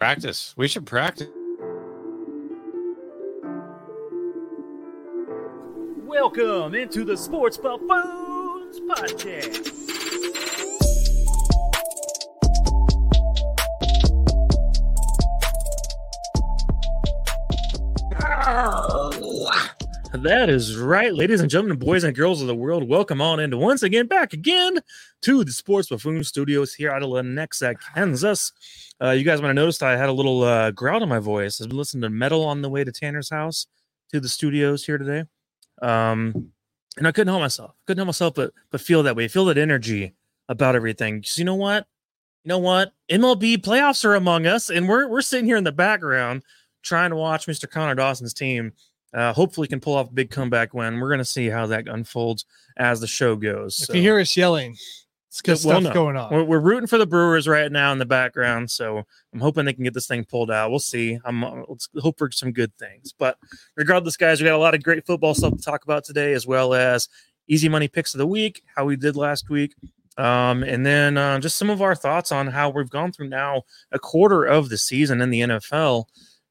Practice. We should practice. Welcome into the Sports Buffoons Podcast. That is right, ladies and gentlemen, boys and girls of the world. Welcome on into once again, back again to the Sports Buffoon Studios here out of Lenexa, Kansas. Uh, you guys might have noticed I had a little uh, growl in my voice. I've been listening to metal on the way to Tanner's house to the studios here today. Um, and I couldn't help myself. Couldn't help myself but but feel that way. Feel that energy about everything. 'Cause you know what? You know what? MLB playoffs are among us, and we're we're sitting here in the background trying to watch Mr. Connor Dawson's team. Uh, hopefully, can pull off a big comeback win. We're going to see how that unfolds as the show goes. If you hear us yelling, it's because Well, stuff no. going on. we're, we're rooting for the Brewers right now in the background, so I'm hoping they can get this thing pulled out. We'll see. I'm uh, let's hope for some good things. But regardless, guys, we got a lot of great football stuff to talk about today, as well as easy money picks of the week, how we did last week, um, and then uh, just some of our thoughts on how we've gone through now a quarter of the season in the NFL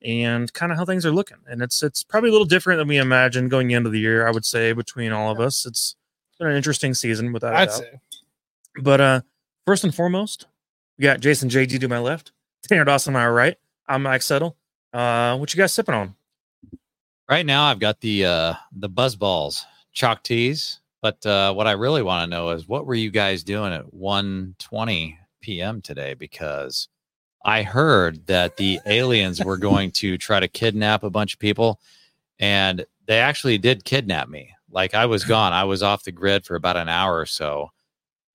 and kind of how things are looking. And it's it's probably a little different than we imagined going into the year. I would say between all of us, it's been an interesting season without a I'd doubt. say. But uh first and foremost, we got Jason JG to my left, Tanner Dawson to my right. I'm Mike Settle. Uh what you guys sipping on? Right now, I've got the uh, the buzz balls, chalk teas. But uh, what I really want to know is what were you guys doing at 1:20 p.m. today? Because I heard that the aliens were going to try to kidnap a bunch of people, and they actually did kidnap me. Like I was gone. I was off the grid for about an hour or so,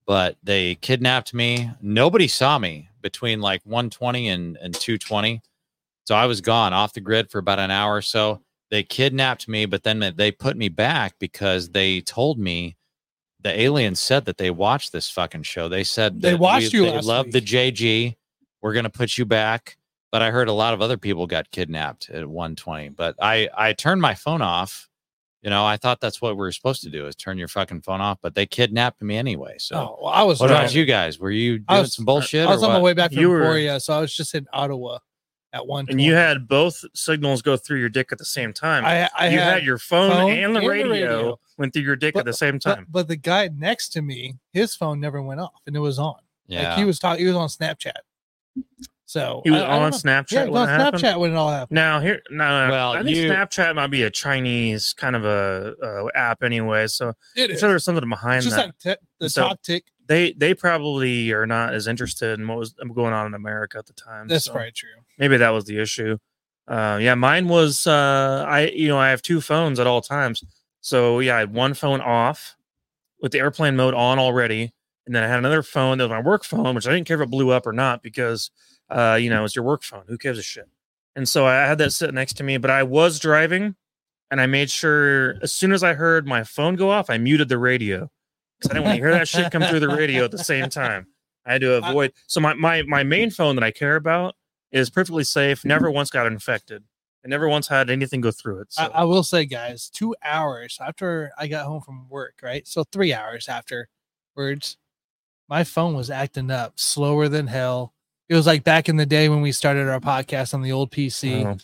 but they kidnapped me. Nobody saw me between like 120 and, and 220. So I was gone off the grid for about an hour or so they kidnapped me, but then they put me back because they told me the aliens said that they watched this fucking show. They said They watched you They love the. JG. We're gonna put you back. But I heard a lot of other people got kidnapped at 120. But I I turned my phone off. You know, I thought that's what we were supposed to do is turn your fucking phone off. But they kidnapped me anyway. So Oh, well, I was what driving. about you guys? Were you doing I was- some bullshit? I was or on my way back from You were- Emporia, so I was just in Ottawa at one. And you had both signals go through your dick at the same time. I, I you had, had, your phone, phone and the and the radio, radio. went through your dick at the same but, time. but the guy next to me, his phone never went off, and it was on. yeah. Like he was talking, he was on Snapchat. So he was I- I on know. Snapchat Yeah, when on it happened. Snapchat when it all happened. Now here, no, no, Well, I think you- Snapchat might be a Chinese kind of a, uh app anyway. So It sure there's something behind It's just that. like t- the So- talk tick. they they probably are not as interested in what was going on in America at the time. That's so probably true. maybe that was the issue. Uh, yeah, mine was uh, I you know I have two phones at all times. So yeah, I had one phone off with the airplane mode on already, and then I had another phone that was my work phone, which I didn't care if it blew up or not because uh, you know it's your work phone. Who gives a shit? And so I had that sit next to me, but I was driving, and I made sure as soon as I heard my phone go off, I muted the radio because I didn't want to hear that shit come through the radio at the same time. I had to avoid. So my my my main phone that I care about is perfectly safe. Never once got infected. I never once had anything go through it. So I, I will say, guys, two hours after I got home from work, right? So three hours afterwards, my phone was acting up slower than hell. It was like back in the day when we started our podcast on the old PC, Oh. Uh-huh.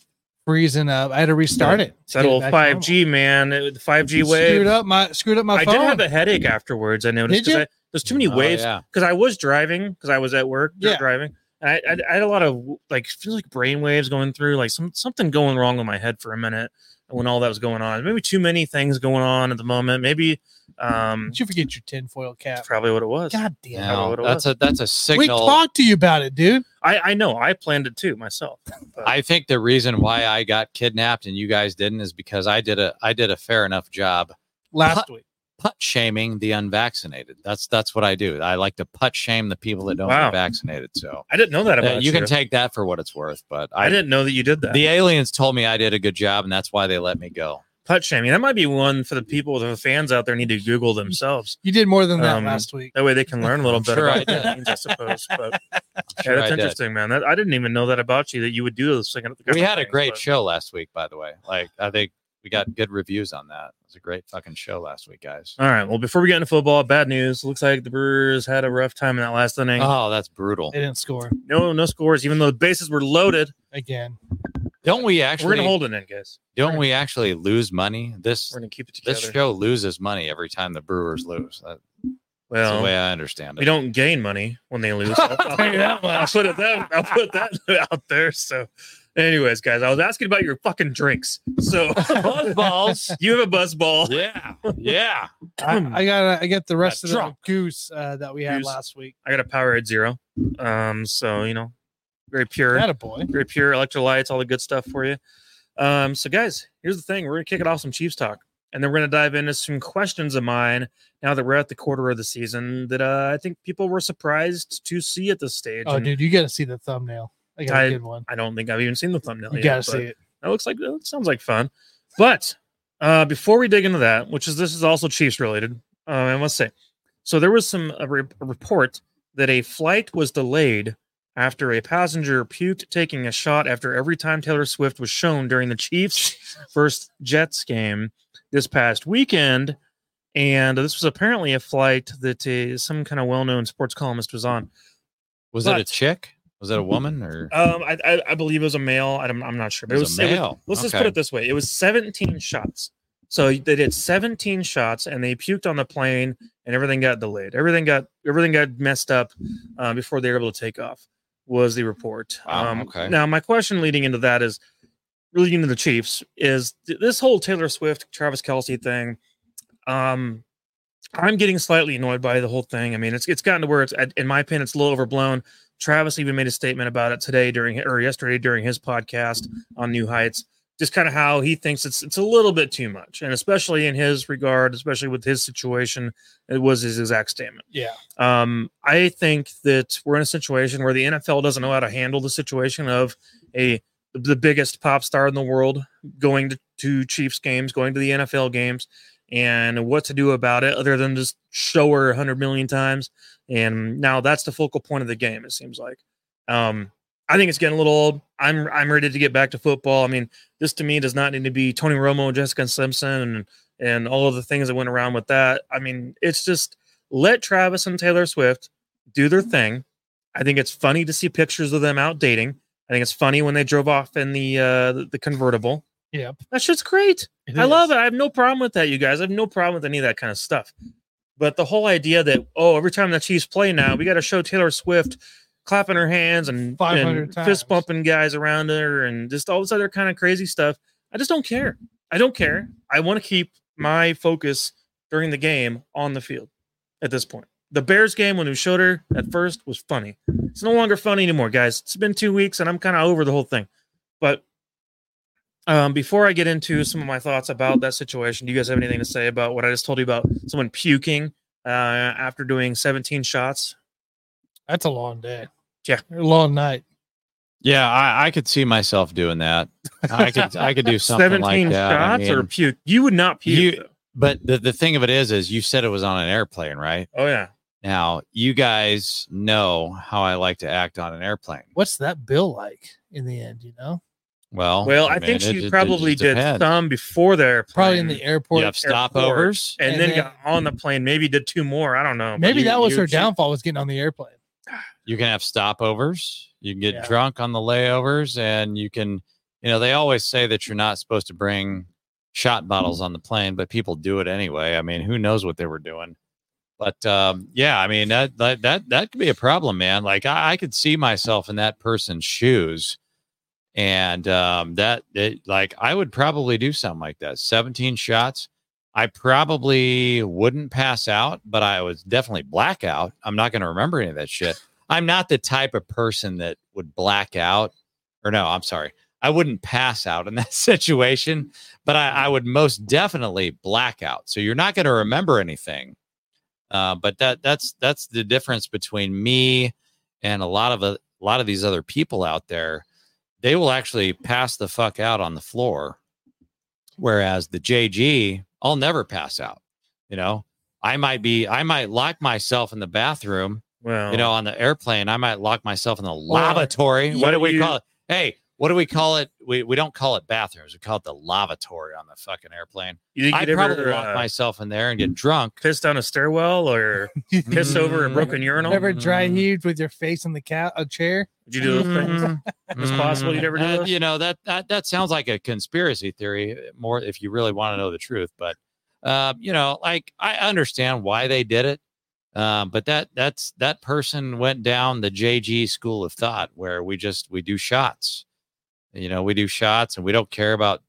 freezing up. I had to restart it. it's that old five G man, the five G wave. Screwed up my screwed up my phone. I phone. did have a headache afterwards. I noticed Did you? because there's too many Oh, waves yeah. because I was driving because I was at work Yeah. driving. I, I, I had a lot of like feels like brain waves going through, like some something going wrong with my head for a minute when all that was going on. Maybe too many things going on at the moment. Maybe um Did you forget your tinfoil cap? that's probably what it was. God damn. Yeah. No, what it that's a that's a We signal. talked to you about it, dude. I, I know I planned it too myself. But I think the reason why I got kidnapped and you guys didn't is because I did a I did a fair enough job Last week. Put shaming the unvaccinated. That's that's what I do. I like to put shame the people that don't Wow. get vaccinated. So I didn't know that uh, about you You can take that for what it's worth. But I, I, didn't know that you did that. The aliens told me I did a good job, and that's why they let me go. Put shaming. That might be one for the people, the fans out there need to Google themselves. You did more than that Um, last week. That way they can learn a little I'm bit sure about I what that did. means, I suppose. But yeah, Sure that's I interesting, man. That, I didn't even know that about you that you would do those things. We had a great show last week, by the way. Like I think we got good reviews on that. It was a great fucking show last week, guys. All right. Well, before we get into football, bad news. Looks like the Brewers had a rough time in that last inning. Oh, that's brutal. They didn't score no, no scores, even though the bases were loaded. again. Don't we actually We're actually? gonna hold it in, guys. don't we actually lose money? This We're gonna keep it together. this show loses money every time the Brewers lose. That- That's well, the way I understand it. we don't gain money when they lose. I'll, I'll- Tell you that I'll put it that I'll put that out there. So, anyways, guys, I was asking about your fucking drinks. So, buzz Balls. you have a buzz ball. yeah, yeah. I, I got I get the rest of the goose uh, that we had Goose. last week. I got a Powerade Zero. Um, so you know, very pure. That a boy. very pure electrolytes, all the good stuff for you. Um, so guys, here's the thing: we're gonna kick it off some Chiefs talk, and then we're gonna dive into some questions of mine. Now that we're at the quarter of the season, that uh, I think people were surprised to see at this stage. Oh, and dude, you got to see the thumbnail. I got a I- good one. I don't think I've even seen the thumbnail. You yet, got to see it. That looks like that sounds like fun. But uh, before we dig into that, which is this is also Chiefs related, uh, I must say, so there was some a, re- a report that a flight was delayed after a passenger puked taking a shot after every time Taylor Swift was shown during the Chiefs' first Jets game this past weekend. And this was apparently a flight that uh, some kind of well-known sports columnist was on. Was it a chick? Was that a woman or Um, I, I, I believe it was a male. I'm, I'm not sure, but it was it was- male? let's just put it this way: it was 17 shots. So they did 17 shots, and they puked on the plane, and everything got delayed. Everything got everything got messed up uh, before they were able to take off. Was the report? Wow, um, okay. Now, my question leading into that is, really into the Chiefs, is th- this whole Taylor Swift, Travis Kelce thing. Um, I'm getting slightly annoyed by the whole thing. I mean, it's it's gotten to where it's, in my opinion, it's a little overblown. Travis even made a statement about it today during or yesterday during his podcast on New Heights. Just kind of how he thinks it's it's a little bit too much, and especially in his regard, especially with his situation, it was his exact statement. Yeah. Um, I think that we're in a situation where the NFL doesn't know how to handle the situation of a the biggest pop star in the world going to, to Chiefs games, going to the NFL games, and what to do about it other than just show her a hundred million times. And now that's the focal point of the game. It seems like. Um, I think it's getting a little old. I'm I'm ready to get back to football. I mean, this to me does not need to be Tony Romo, and Jessica Simpson, and and all of the things that went around with that. I mean, it's just let Travis and Taylor Swift do their thing. I think it's funny to see pictures of them out dating. I think it's funny when they drove off in the uh the convertible. Yep. That shit's great. It I love it. I have no problem with that, you guys. I have no problem with any of that kind of stuff. But the whole idea that oh, every time the Chiefs play now, we got to show Taylor Swift clapping her hands and, and fist bumping guys around her and just all this other kind of crazy stuff. I just don't care. I don't care. I want to keep my focus during the game on the field at this point. The Bears game when we showed her at first was funny. It's no longer funny anymore, guys. It's been two weeks and I'm kind of over the whole thing. But um, before I get into some of my thoughts about that situation, do you guys have anything to say about what I just told you about someone puking uh, after doing 17 shots? That's a long day. Yeah. A long night. Yeah, I, I could see myself doing that. I could I could do something 17 like that. I shots or puke? You would not puke. You- but the, the thing of it is, is you said it was on an airplane, right? Oh yeah. Now you guys know how I like to act on an airplane. What's that bill like in the end? You know, Well, Well, I think she it probably just did depends. some before their probably in the airport. You have stopovers. and, and then, then- got on the plane. Maybe did two more. I don't know. Maybe you- that was you- her she- downfall was getting on the airplane. You can have stopovers. You can get Yeah. drunk on the layovers, and you can, you know, they always say that you're not supposed to bring shot bottles on the plane, but people do it anyway. I mean, who knows what they were doing? But um, yeah, I mean that that that that could be a problem, man. Like I, I could see myself in that person's shoes, and um, that it, like I would probably do something like that. Seventeen shots. I probably wouldn't pass out, but I was definitely blackout. I'm not going to remember any of that shit. I'm not the type of person that would black out, or no, I'm sorry, I wouldn't pass out in that situation, but I, I would most definitely black out. So you're not going to remember anything. Uh, but that that's that's the difference between me and a lot of a, a lot of these other people out there. They will actually pass the fuck out on the floor, whereas the JG, I'll never pass out. You know, I might be, I might lock myself in the bathroom Well, you know, on the airplane, I might lock myself in the lavatory. you- what do we you- call it? Hey, what do we call it? We we don't call it bathrooms. We call it the lavatory on the fucking airplane. You think I'd you'd probably ever lock uh, myself in there and get drunk. piss down a stairwell or piss over a broken urinal? Ever dry heaved with your face in the cat a chair. Would you do those things? Mm, It's possible you'd ever do uh. You know that that that sounds like a conspiracy theory more if you really want to know the truth. But uh, you know, like I understand why they did it. Um, but that that's that person went down the JG school of thought where we just we do shots. You know, we do shots and we don't care about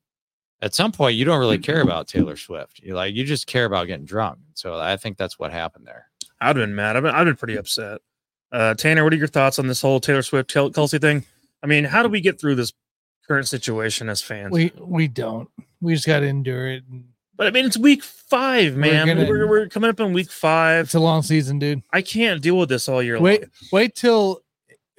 at some point you don't really care about Taylor Swift. You like you just care about getting drunk. So I think that's what happened there. I'd have been mad. I've been, I've been pretty upset. Uh, Tanner, what are your thoughts on this whole Taylor Swift Kelce thing? I mean, how do we get through this current situation as fans? We we don't. We just got to endure it. And but I mean, it's week five, man. We're, gonna- we're, coming up on week five. It's a long season, dude. I can't deal with this all year Wait, long. wait till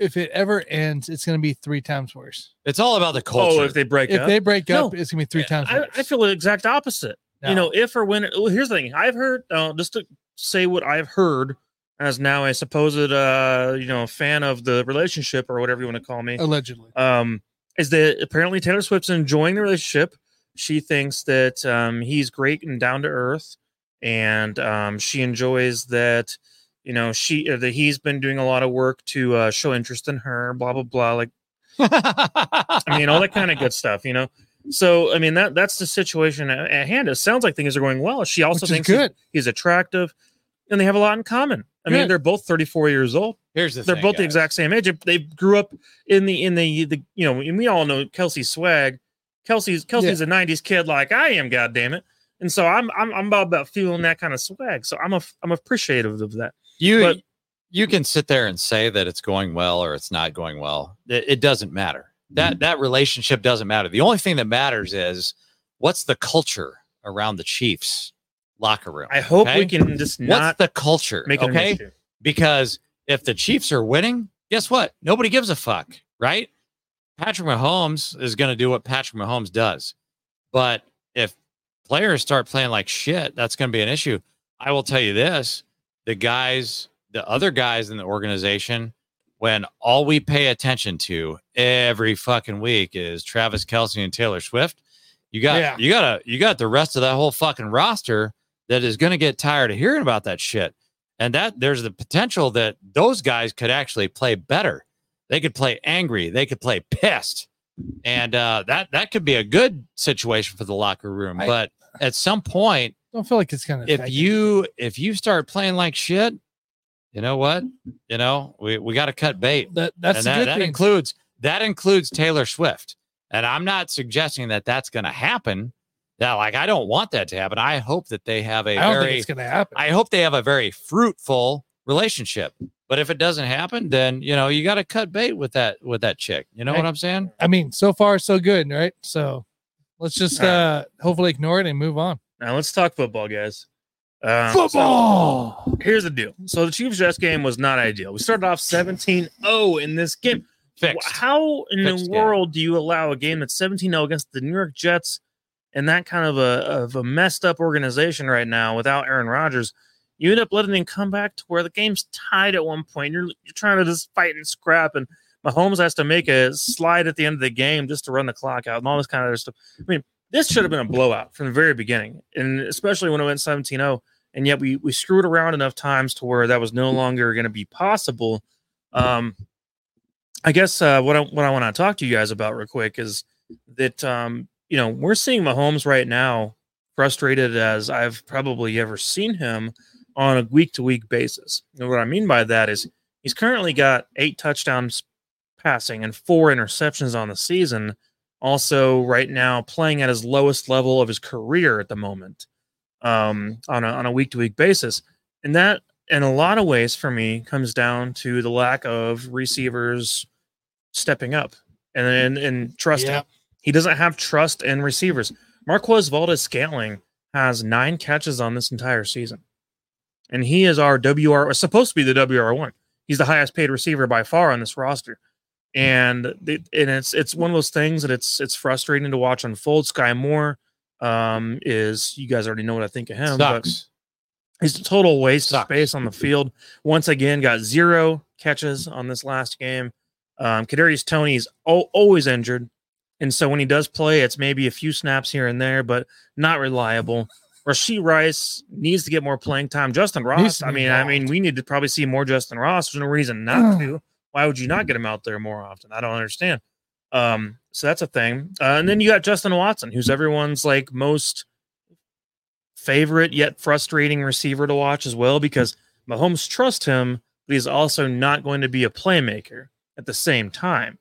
if it ever ends, it's going to be three times worse. It's all about the culture. Oh, if they break up. If up, they break up, No. it's going to be three times I, worse. I feel the exact opposite. You know, if or when. Well, here's the thing. I've heard uh, just to say what I've heard as now a supposed uh you know fan of the relationship or whatever you want to call me. allegedly. um, is that apparently Taylor Swift's enjoying the relationship. She thinks that um, he's great and down to earth, and um, she enjoys that. You know, she uh, that he's been doing a lot of work to uh, show interest in her. Blah blah blah. Like I mean, all that kind of good stuff. You know. So I mean that that's the situation at, at hand. It sounds like things are going well. She also Which thinks he's- good. He's, attractive, and they have a lot in common. I mean, they're both 34 years old Here's the they're thing, both the exact same age. They grew up in the in the the you know, and we all know Kelce swag. Kelce's Kelce's a '90s kid like I am. God damn it! And so I'm I'm I'm about about feeling that kind of swag. So I'm a I'm appreciative of that. You But- you can sit there and say that it's going well or it's not going well. It, it doesn't matter. That mm-hmm. that relationship doesn't matter. The only thing that matters is what's the culture around the Chiefs locker room. I hope okay? we can just What's the culture? make okay, because if the Chiefs are winning, guess what? Nobody gives a fuck, right? Patrick Mahomes is going to do what Patrick Mahomes does. But if players start playing like shit, that's going to be an issue. I will tell you this the guys, the other guys in the organization, when all we pay attention to every fucking week is Travis Kelce and Taylor Swift, you got Yeah. you got to you got the rest of that whole fucking roster that is going to get tired of hearing about that shit. And that there's the potential that those guys could actually play better. They could play angry. They could play pissed, and uh, that that could be a good situation for the locker room. I- but at some point, Don't feel like it's going to. if you if you start playing like shit, you know what? You know we we got to cut bait, that that's that, that thing. includes that includes Taylor Swift. And I'm not suggesting that that's going to happen. That like I don't want that to happen. I hope that they have a I don't very think it's going to happen. I hope they have a very fruitful relationship. But if it doesn't happen, then you know you got to cut bait with that with that chick. You know what I'm saying? I mean, so far so good, right? So let's just right. uh hopefully ignore it and move on. Now let's talk football, guys. Um, so here's the deal. So the Chiefs Jets game was not ideal. We started off 17-0 in this game. Fixed. How in Fixed the game. world do you allow a game that's 17-0 against the New York Jets and that kind of a of a messed up organization right now without Aaron Rodgers? You end up letting them come back to where the game's tied at one point. You're you're trying to just fight and scrap, and Mahomes has to make a slide at the end of the game just to run the clock out and all this kind of other stuff. I mean, this should have been a blowout from the very beginning, and especially when it went 17-0. And yet we we screwed around enough times to where that was no longer going to be possible. Um, I guess uh, what I what I want to talk to you guys about real quick is that um, you know we're seeing Mahomes right now frustrated as I've probably ever seen him on a week to week basis. And what I mean by that is he's currently got eight touchdowns passing and four interceptions on the season. Also, right now playing at his lowest level of his career at the moment um, on a on a week to week basis, and that in a lot of ways for me comes down to the lack of receivers stepping up and and, and trusting. Yeah. He doesn't have trust in receivers. Marquez Valdes-Scantling has nine catches on this entire season, and he is our WR supposed to be the WR one. He's the highest paid receiver by far on this roster, and and it's it's one of those things that it's it's frustrating to watch unfold. Skyy Moore um, is you guys already know what I think of him, but Sucks. He's a total waste Sucks. of space on the field. Once again, got zero catches on this last game. Um, Kadarius Toney's al- always injured, and so when he does play, it's maybe a few snaps here and there, but not reliable. Rasheed Rice needs to get more playing time. Justin Ross, I mean, I mean, we need to probably see more Justin Ross. There's no reason not to. Why would you not get him out there more often? I don't understand. Um, so that's a thing. Uh, and then you got Justin Watson, who's everyone's like most favorite yet frustrating receiver to watch as well because Mahomes trusts him, but he's also not going to be a playmaker at the same time.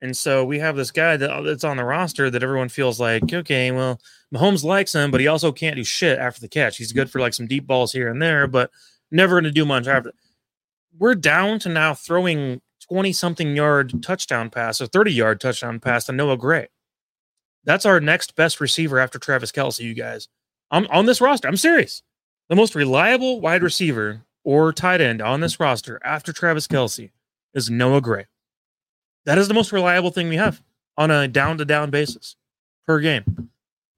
And so we have this guy that, that's on the roster that everyone feels like, okay, well, Mahomes likes him, but he also can't do shit after the catch. He's good for like some deep balls here and there, but never going to do much after. We're down to now throwing 20 something yard touchdown pass a 30 yard touchdown pass to Noah Gray. That's our next best receiver after Travis Kelce, you guys. I'm on this roster. I'm serious. The most reliable wide receiver or tight end on this roster after Travis Kelce is Noah Gray. That is the most reliable thing we have on a down to down basis per game.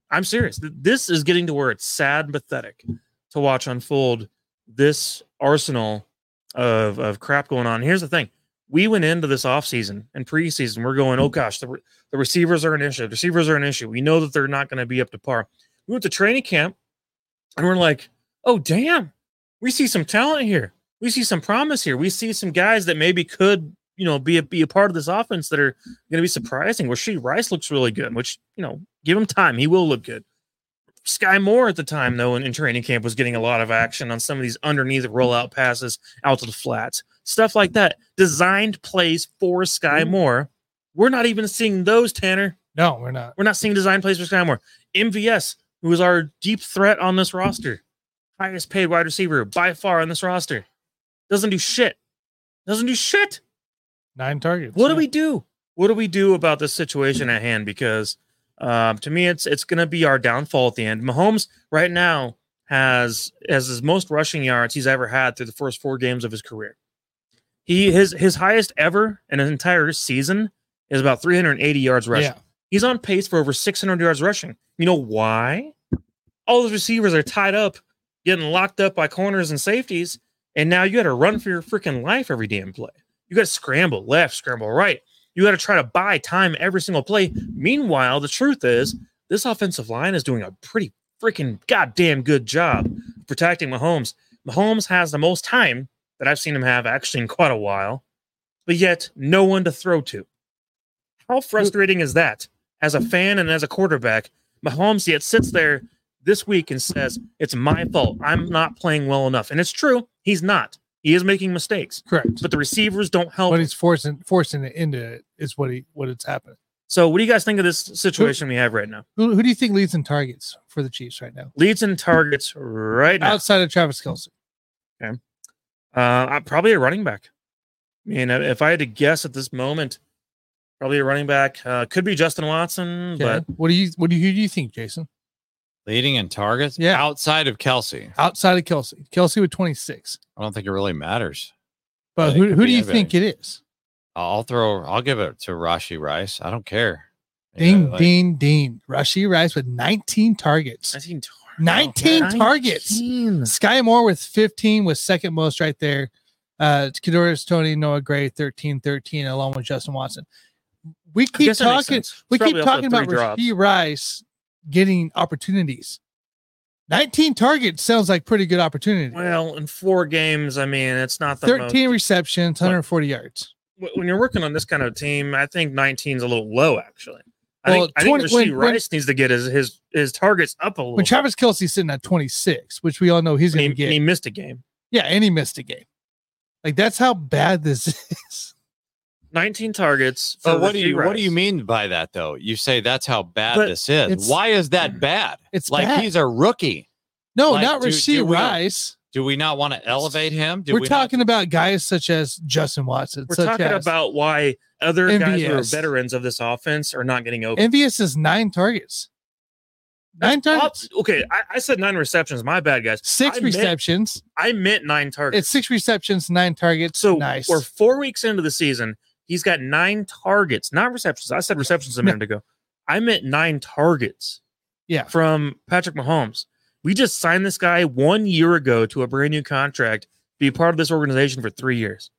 I'm serious. This is getting to where it's sad and pathetic to watch unfold this arsenal of, of crap going on. Here's the thing. We went into this offseason and preseason, we're going, oh mm. gosh, the, re- the receivers are an issue. The receivers are an issue. We know that they're not going to be up to par. We went to training camp and we're like, oh, damn, we see some talent here. We see some promise here. We see some guys that maybe could, you know, be a, be a part of this offense that are going to be surprising. Rasheed Rice looks really good, which, you know, give him time. He will look good. Skyy Moore at the time, though, in, in training camp was getting a lot of action on some of these underneath rollout passes out to the flats, stuff like that. Designed plays for Skyy Moore. We're not even seeing those, Tanner. No, we're not. We're not seeing design plays for Skyy Moore. MVS, who is our deep threat on this roster, highest paid wide receiver by far on this roster, doesn't do shit. Doesn't do shit. Nine targets. What do we do? What do we do about this situation at hand? Because um, to me, it's it's going to be our downfall at the end. Mahomes right now has has his most rushing yards he's ever had through the first four games of his career. He his his highest ever in an entire season is about 380 yards rushing. Yeah. He's on pace for over 600 yards rushing. You know why? All those receivers are tied up, getting locked up by corners and safeties, and now you got to run for your freaking life every damn play. You got to scramble left, scramble right. You got to try to buy time every single play. Meanwhile, the truth is, this offensive line is doing a pretty freaking goddamn good job protecting Mahomes. Mahomes has the most time that I've seen him have actually in quite a while, but yet no one to throw to. How frustrating is that as a fan and as a quarterback? Mahomes yet sits there this week and says, It's my fault. I'm not playing well enough. And it's true. He's not. He is making mistakes, Correct. but the receivers don't help. But he's forcing forcing it into it is what he what it's happening. So, what do you guys think of this situation we have right now? Who, who do you think leads in targets for the Chiefs right now? Leads and targets right now. Outside of Travis Kelce. Uh, probably a running back. I mean, if I had to guess at this moment, probably a running back. Uh, could be Justin Watson, Okay. but what do you what do you who do you think, Jason? Leading in targets? Yeah. Outside of Kelce. Outside of Kelce. Kelce with 26. I don't think it really matters. But Yeah, who, who do you anybody. think it is? I'll throw I'll give it to Rashee Rice. I don't care. Yeah, Ding, like, ding, ding. Rashee Rice with 19 targets. 19, 19 targets. 19. Skyy Moore with 15 was second most right there. Uh Kadarius Toney, Noah Gray, 13, 13, along with Justin Watson. We keep guess that makes talking, we keep talking about. Rasheed Rice getting opportunities. 19 targets sounds like pretty good opportunity. Well, in four games, I mean, it's not the 13 most. receptions, 140 yards. When you're working on this kind of team, I think 19 is a little low, actually. I Well, think, I think 20 Rasheed when- when- Rice needs to get his, his his targets up a little. When bit. Travis Kelce's sitting at 26, which we all know he's going to get. he missed a game. yeah, and he missed a game. Like that's how bad this is. 19 targets. For But what do Rasheed you what do you mean by that though? You say that's how bad But this is. Why is that bad? It's like bad. he's a rookie. No, like, not do- Rasheed do we- Rice. Do we not want to elevate him? Do We're we not- talking about guys such as Justin Watson. We're such talking as, about why other guys who are veterans of this offense are not getting open. MVS is nine targets. Nine That's targets, up- Okay, I, I said nine receptions. My bad, guys. six I meant- receptions. I meant nine targets. It's six receptions, nine targets. so nice. we're four weeks into the season. He's got nine targets, not receptions. I said receptions a minute ago. I meant nine targets yeah, from Patrick Mahomes. We just signed this guy one year ago to a brand new contract, be part of this organization for three years.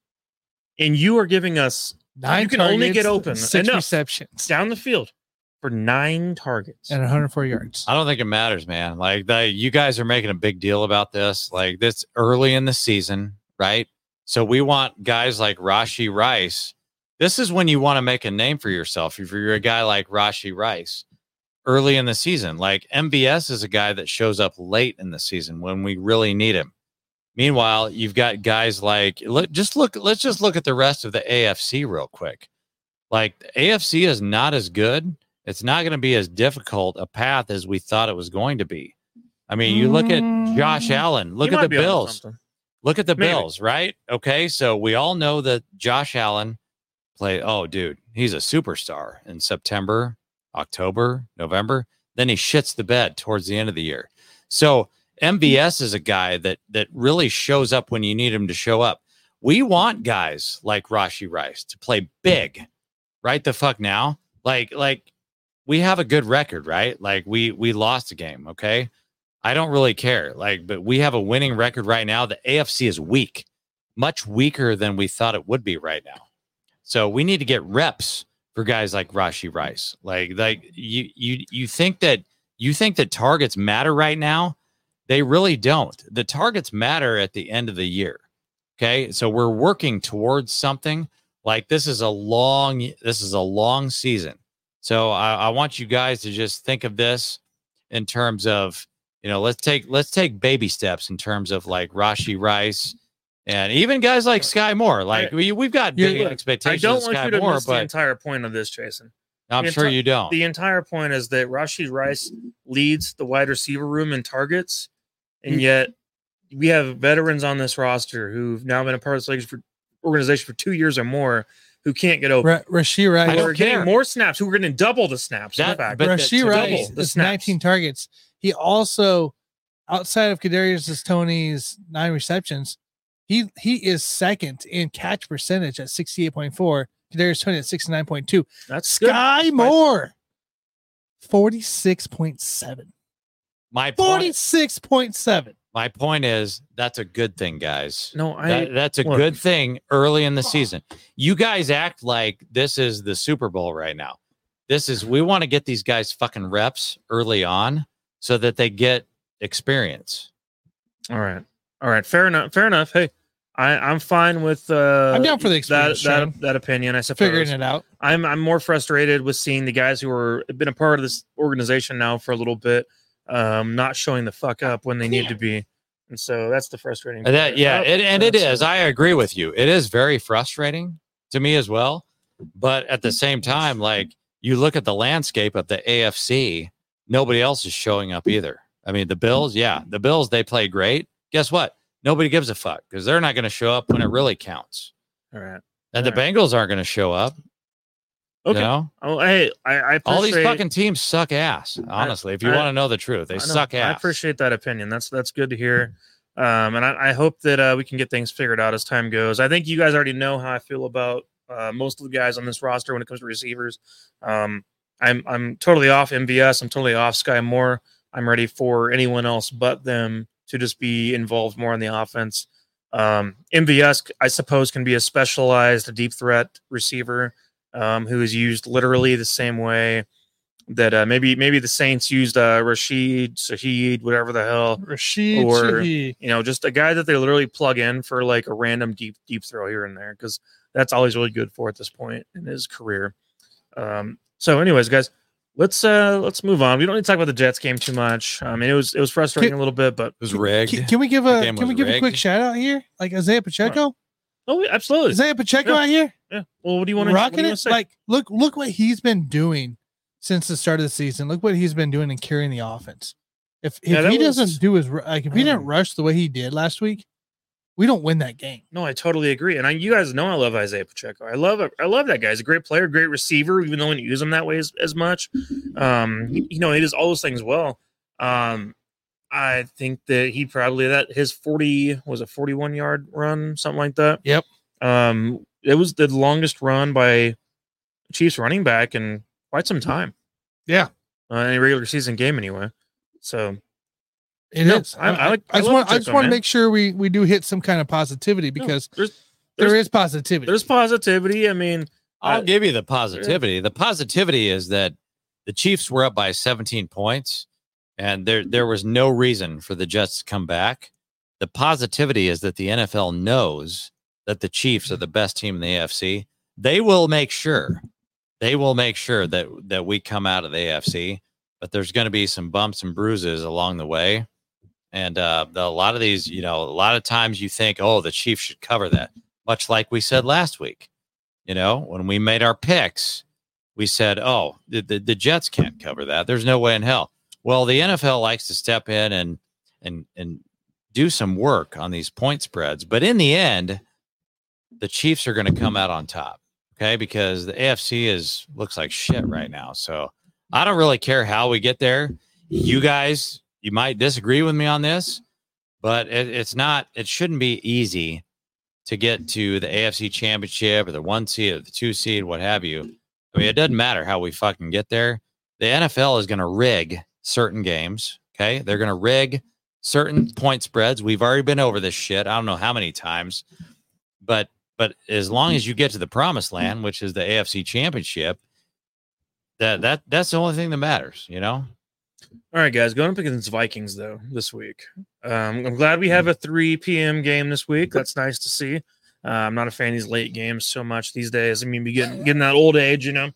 And you are giving us Nine You can only get targets, open six enough. receptions, down the field for nine targets. and 104 yards. I don't think it matters, man. Like the, you guys are making a big deal about this. Like this early in the season, right? So we want guys like Rashee Rice. This is when you want to make a name for yourself. If you're a guy like Rashee Rice early in the season, like MVS is a guy that shows up late in the season when we really need him. Meanwhile, you've got guys like look, just look. Let's just look at the rest of the AFC real quick. Like the AFC is not as good. It's not going to be as difficult a path as we thought it was going to be. I mean, you look at Josh Mm. Allen. Look You at the Bills. Look at the Maybe. Bills, right? Okay, so we all know that Josh Allen play. Oh, dude, he's a superstar in September, October, November. Then he shits the bed towards the end of the year. So MVS is a guy that that really shows up when you need him to show up. We want guys like Rashee Rice to play big, right? The fuck now, like like we have a good record, right? Like we we lost a game, okay. I don't really care. Like, but we have a winning record right now. The AFC is weak, much weaker than we thought it would be right now. So we need to get reps for guys like Rashee Rice. Like, like you you you think that you think that targets matter right now? They really don't. The targets matter at the end of the year. Okay. So we're working towards something like this is a long, this is a long season. So I, I want you guys to just think of this in terms of you know, let's take let's take baby steps in terms of like Rashee Rice and even guys like Skyy Moore. Like I- we we've got Yeah, big look, I expectations don't of want Sky you to Moore, miss the entire point of this, Jason. I'm the sure enti- you don't. The entire point is that Rashid Rice leads the wide receiver room in targets, and Mm. yet we have veterans on this roster who've now been a part of this league for, organization for two years or more who can't get open. Ra- Rasheed Rice. Who don't are getting care. more snaps, who are getting double the snaps. in That- fact. but that- Rasheed Rice double the is snaps. 19 targets. He also, outside of Kadarius Toney's nine receptions, he he is second in catch percentage at 68.4. Kadarius Toney at 69.2. That's good. Skyy Moore, 46.7. my point 46.7. my point is that's a good thing, guys. No, I That- that's a look. good thing early in the season. You guys act like this is the Super Bowl right now. This is we want to get these guys fucking reps early on so that they get experience. all right, all right, fair enough, fair enough. Hey, I I'm fine with uh I'm down for the that experience, that, Shane. that opinion. I suppose Figuring it out. I'm I'm more frustrated with seeing the guys who are been a part of this organization now for a little bit, um, not showing the fuck up when they need to be, and so that's the frustrating. And that yeah, it, and it that's- is. I agree with you. It is very frustrating to me as well. But at the same time, like you look at the landscape of the AFC, nobody else is showing up either. I mean, the Bills, yeah, the Bills they play great. Guess what? Nobody gives a fuck because they're not going to show up when it really counts. All right. And the All right. Bengals aren't going to show up. Okay. You know, Oh, hey, I, I all these fucking teams suck ass. Honestly, if you want to know the truth, they I suck I appreciate that opinion. That's that's good to hear. Um, and I, I hope that uh, we can get things figured out as time goes. I think you guys already know how I feel about uh, most of the guys on this roster when it comes to receivers. Um, I'm I'm totally off MVS. I'm totally off Skyy Moore. I'm ready for anyone else but them to just be involved more in the offense. Um, MVS, I suppose, can be a specialized deep threat receiver um, who is used literally the same way that uh, maybe maybe the Saints used uh, Rashid, Sahid, whatever the hell. Rashid Or- Shaheed. You know, just a guy that they literally plug in for like a random deep deep throw here and there because that's all he's really good for at this point in his career. Um, so, anyways, guys, let's uh let's move on. We don't need to talk about the Jets game too much. I mean, it was it was frustrating a little bit, but it was rigged. Can, can we give a can we was give a quick shout out here? Like Isaiah Pacheco? oh, absolutely, Isaiah Pacheco Yeah. out here? yeah. Well, what do you want to rocking it. Like, look, look what he's been doing since the start of the season. Look what he's been doing and carrying the offense. If if Yeah, he was- doesn't do his like, if he didn't Um, rush the way he did last week, we don't win that game. No, I totally agree, and I, you guys know I love Isaiah Pacheco. I love I love that guy. He's a great player, great receiver. Even though I don't use him that way as, as much, um, he- you know, he does all those things well. Um, I think that he probably that his forty was a forty one yard run, something like that. Yep. Um, it was the longest run by Chiefs running back in quite some time. Yeah. uh, in a regular season game anyway. So It is. No, I- I like- I I just want. I just want to make sure we we do hit some kind of positivity no, because there's there's- positivity. there's positivity. I mean, I'll I- give you the positivity. The positivity is that the Chiefs were up by 17 points, and there there was no reason for the Jets to come back. The positivity is that the NFL knows that the Chiefs are the best team in the AFC. They will make sure, they will make sure that that we come out of the AFC. But there's going to be some bumps and bruises along the way, and uh, the, a lot of these, you know, a lot of times you think, oh, the Chiefs should cover that, much like we said last week. You know, when we made our picks, we said, oh, the, the, the Jets can't cover that. There's no way in hell. Well, the NFL likes to step in and and and do some work on these point spreads, but in the end, the Chiefs are going to come out on top. Okay, because the AFC is looks like shit right now. So I don't really care how we get there. You guys, you might disagree with me on this, but it, it's not. It shouldn't be easy to get to the AFC Championship or the one seed or the two seed, what have you. I mean, it doesn't matter how we fucking get there. The NFL is going to rig certain games. Okay. They're going to rig certain point spreads. We've already been over this shit. I don't know how many times, but, but as long as you get to the promised land, which is the AFC championship, that, that, that's the only thing that matters, you know? All right, guys, going up against Vikings though this week. Um, I'm glad we have a 3 p.m. game this week. That's nice to see. Uh, I'm not a fan of these late games so much these days. I mean, we getting getting that old age, you know.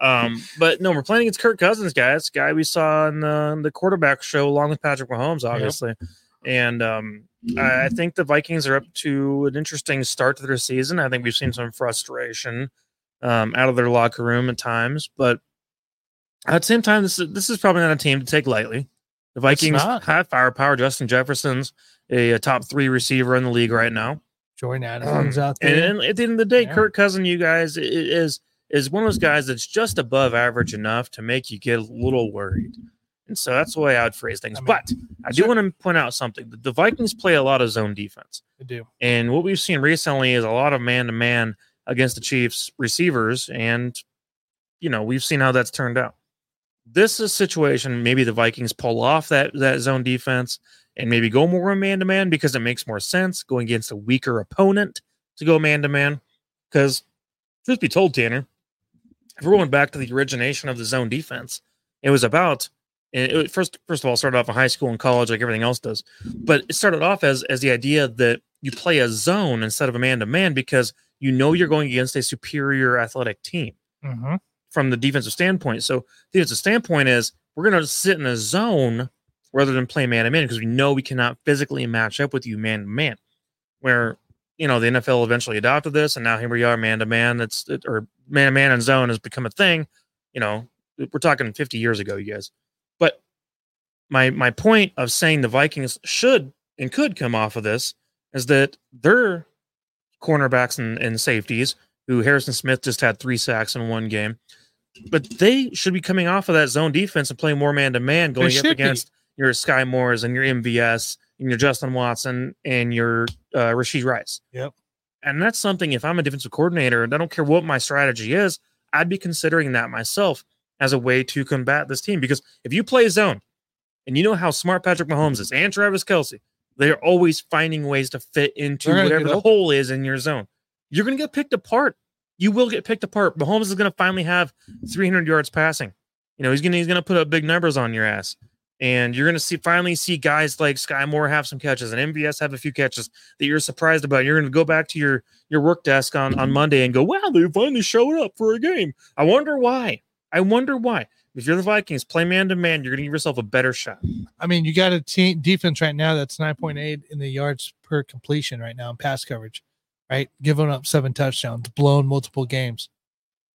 Um, but no, we're playing against Kirk Cousins, guys. Guy we saw in the, the quarterback show along with Patrick Mahomes, obviously. And um, I I think the Vikings are up to an interesting start to their season. I think we've seen some frustration um, out of their locker room at times, but at the same time, this is this is probably not a team to take lightly. The Vikings have firepower. Justin Jefferson's a, a top three receiver in the league right now. Jordan Adams um, out there. then at the end of the day, Yeah. Kirk Cousin, you guys is is one of those guys that's just above average enough to make you get a little worried. And so that's the way I would phrase things. I mean, but I do sure. want to point out something. The, the Vikings play a lot of zone defense. They do. And what we've seen recently is a lot of man to man against the Chiefs receivers. And, you know, we've seen how that's turned out. This is a situation maybe the Vikings pull off that, that zone defense and maybe go more man to man because it makes more sense going against a weaker opponent to go man to man. Because, truth be told, Tanner, if we're going back to the origination of the zone defense, it was about and it first first of all started off in high school and college like everything else does but it started off as as the idea that you play a zone instead of a man to man because you know you're going against a superior athletic team Mm-hmm. From the defensive standpoint. So the defensive standpoint is we're going to sit in a zone rather than play man to man because we know we cannot physically match up with you man to man. Where you know the NFL eventually adopted this, and now here we are man to man. That's or man to man and zone has become a thing. You know, we're talking 50 years ago, you guys. But my my point of saying the Vikings should and could come off of this is that their cornerbacks and, and safeties, who Harrison Smith just had three sacks in one game, but they should be coming off of that zone defense and playing more man to man, going up should be. against your Skyy Moores and your MVS and your Justin Watson and your uh, Rasheed Rice. Yep. And that's something, if I'm a defensive coordinator and I don't care what my strategy is, I'd be considering that myself as a way to combat this team. Because if you play zone and you know how smart Patrick Mahomes is and Travis Kelce, they're always finding ways to fit into whatever the hole is in your zone. You're going to get picked apart. You will get picked apart. Mahomes is going to finally have 300 yards passing. You know, he's going to he's going to put up big numbers on your ass. And you're going to see finally see guys like Skyy Moore have some catches and MVS have a few catches that you're surprised about. You're going to go back to your your work desk on on Monday and go, "Wow, they finally showed up for a game." I wonder why. I wonder why. If you're the Vikings, play man to man, you're going to give yourself a better shot. I mean, you got a team defense right now that's 9.8 in the yards per completion right now in pass coverage, right? Giving up seven touchdowns, blown multiple games.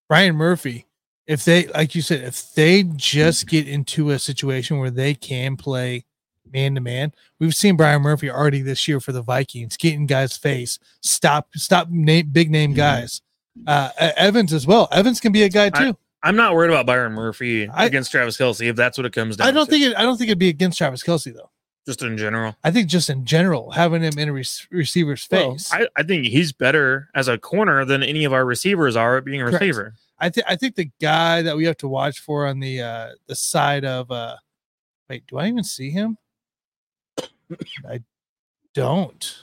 Byron Murphy, if they, like you said, if they just get into a situation where they can play man to man, we've seen Byron Murphy already this year for the Vikings getting guys' face, stop, stop name, big name guys. Uh, Evans as well. Evans can be a guy I- too. I'm not worried about Byron Murphy I- against Travis Kelce if that's what it comes down. I don't to, think it. I don't think it'd be against Travis Kelce though. Just in general. I think just in general, having him in a rec- receiver's Well, face. I, I think he's better as a corner than any of our receivers are at being a Correct. receiver. I think I think the guy that we have to watch for on the uh the side of uh wait, do I even see him? I don't.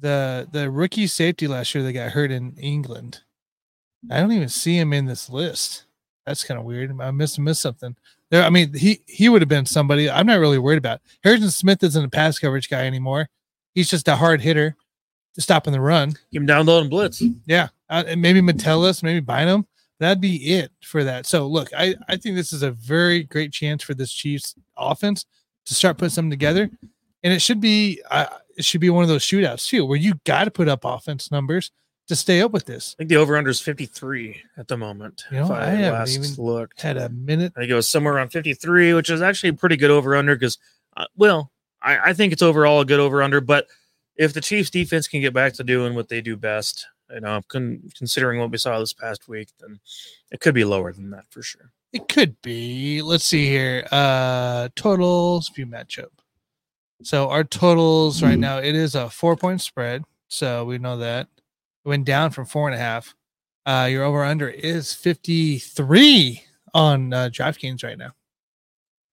The the rookie safety last year that got hurt in England. I don't even see him in this list. That's kind of weird. I missed missed something. There, I mean, he he would have been somebody. I'm not really worried about. Harrison Smith isn't a pass coverage guy anymore. He's just a hard hitter, to stopping the run. Keep him down low and blitz. Yeah, uh, and maybe Metellus, maybe Bynum. That'd be it for that. So look, I I think this is a very great chance for this Chiefs offense to start putting something together, and it should be uh, it should be one of those shootouts too, where you got to put up offense numbers to stay up with this. I think the over under is 53 at the moment. You know, if I I, haven't last even- looked. Had a minute. I think it was somewhere around 53, which is actually a pretty good over under because, uh, well, I, I think it's overall a good over under. But if the Chiefs defense can get back to doing what they do best, you know, con- considering what we saw this past week, then it could be lower than that for sure. It could be. Let's see here. Uh totals view matchup. So our totals right now it is a four point spread. So we know that it went down from four and a half. Uh your over under is 53 on uh DraftKings right now.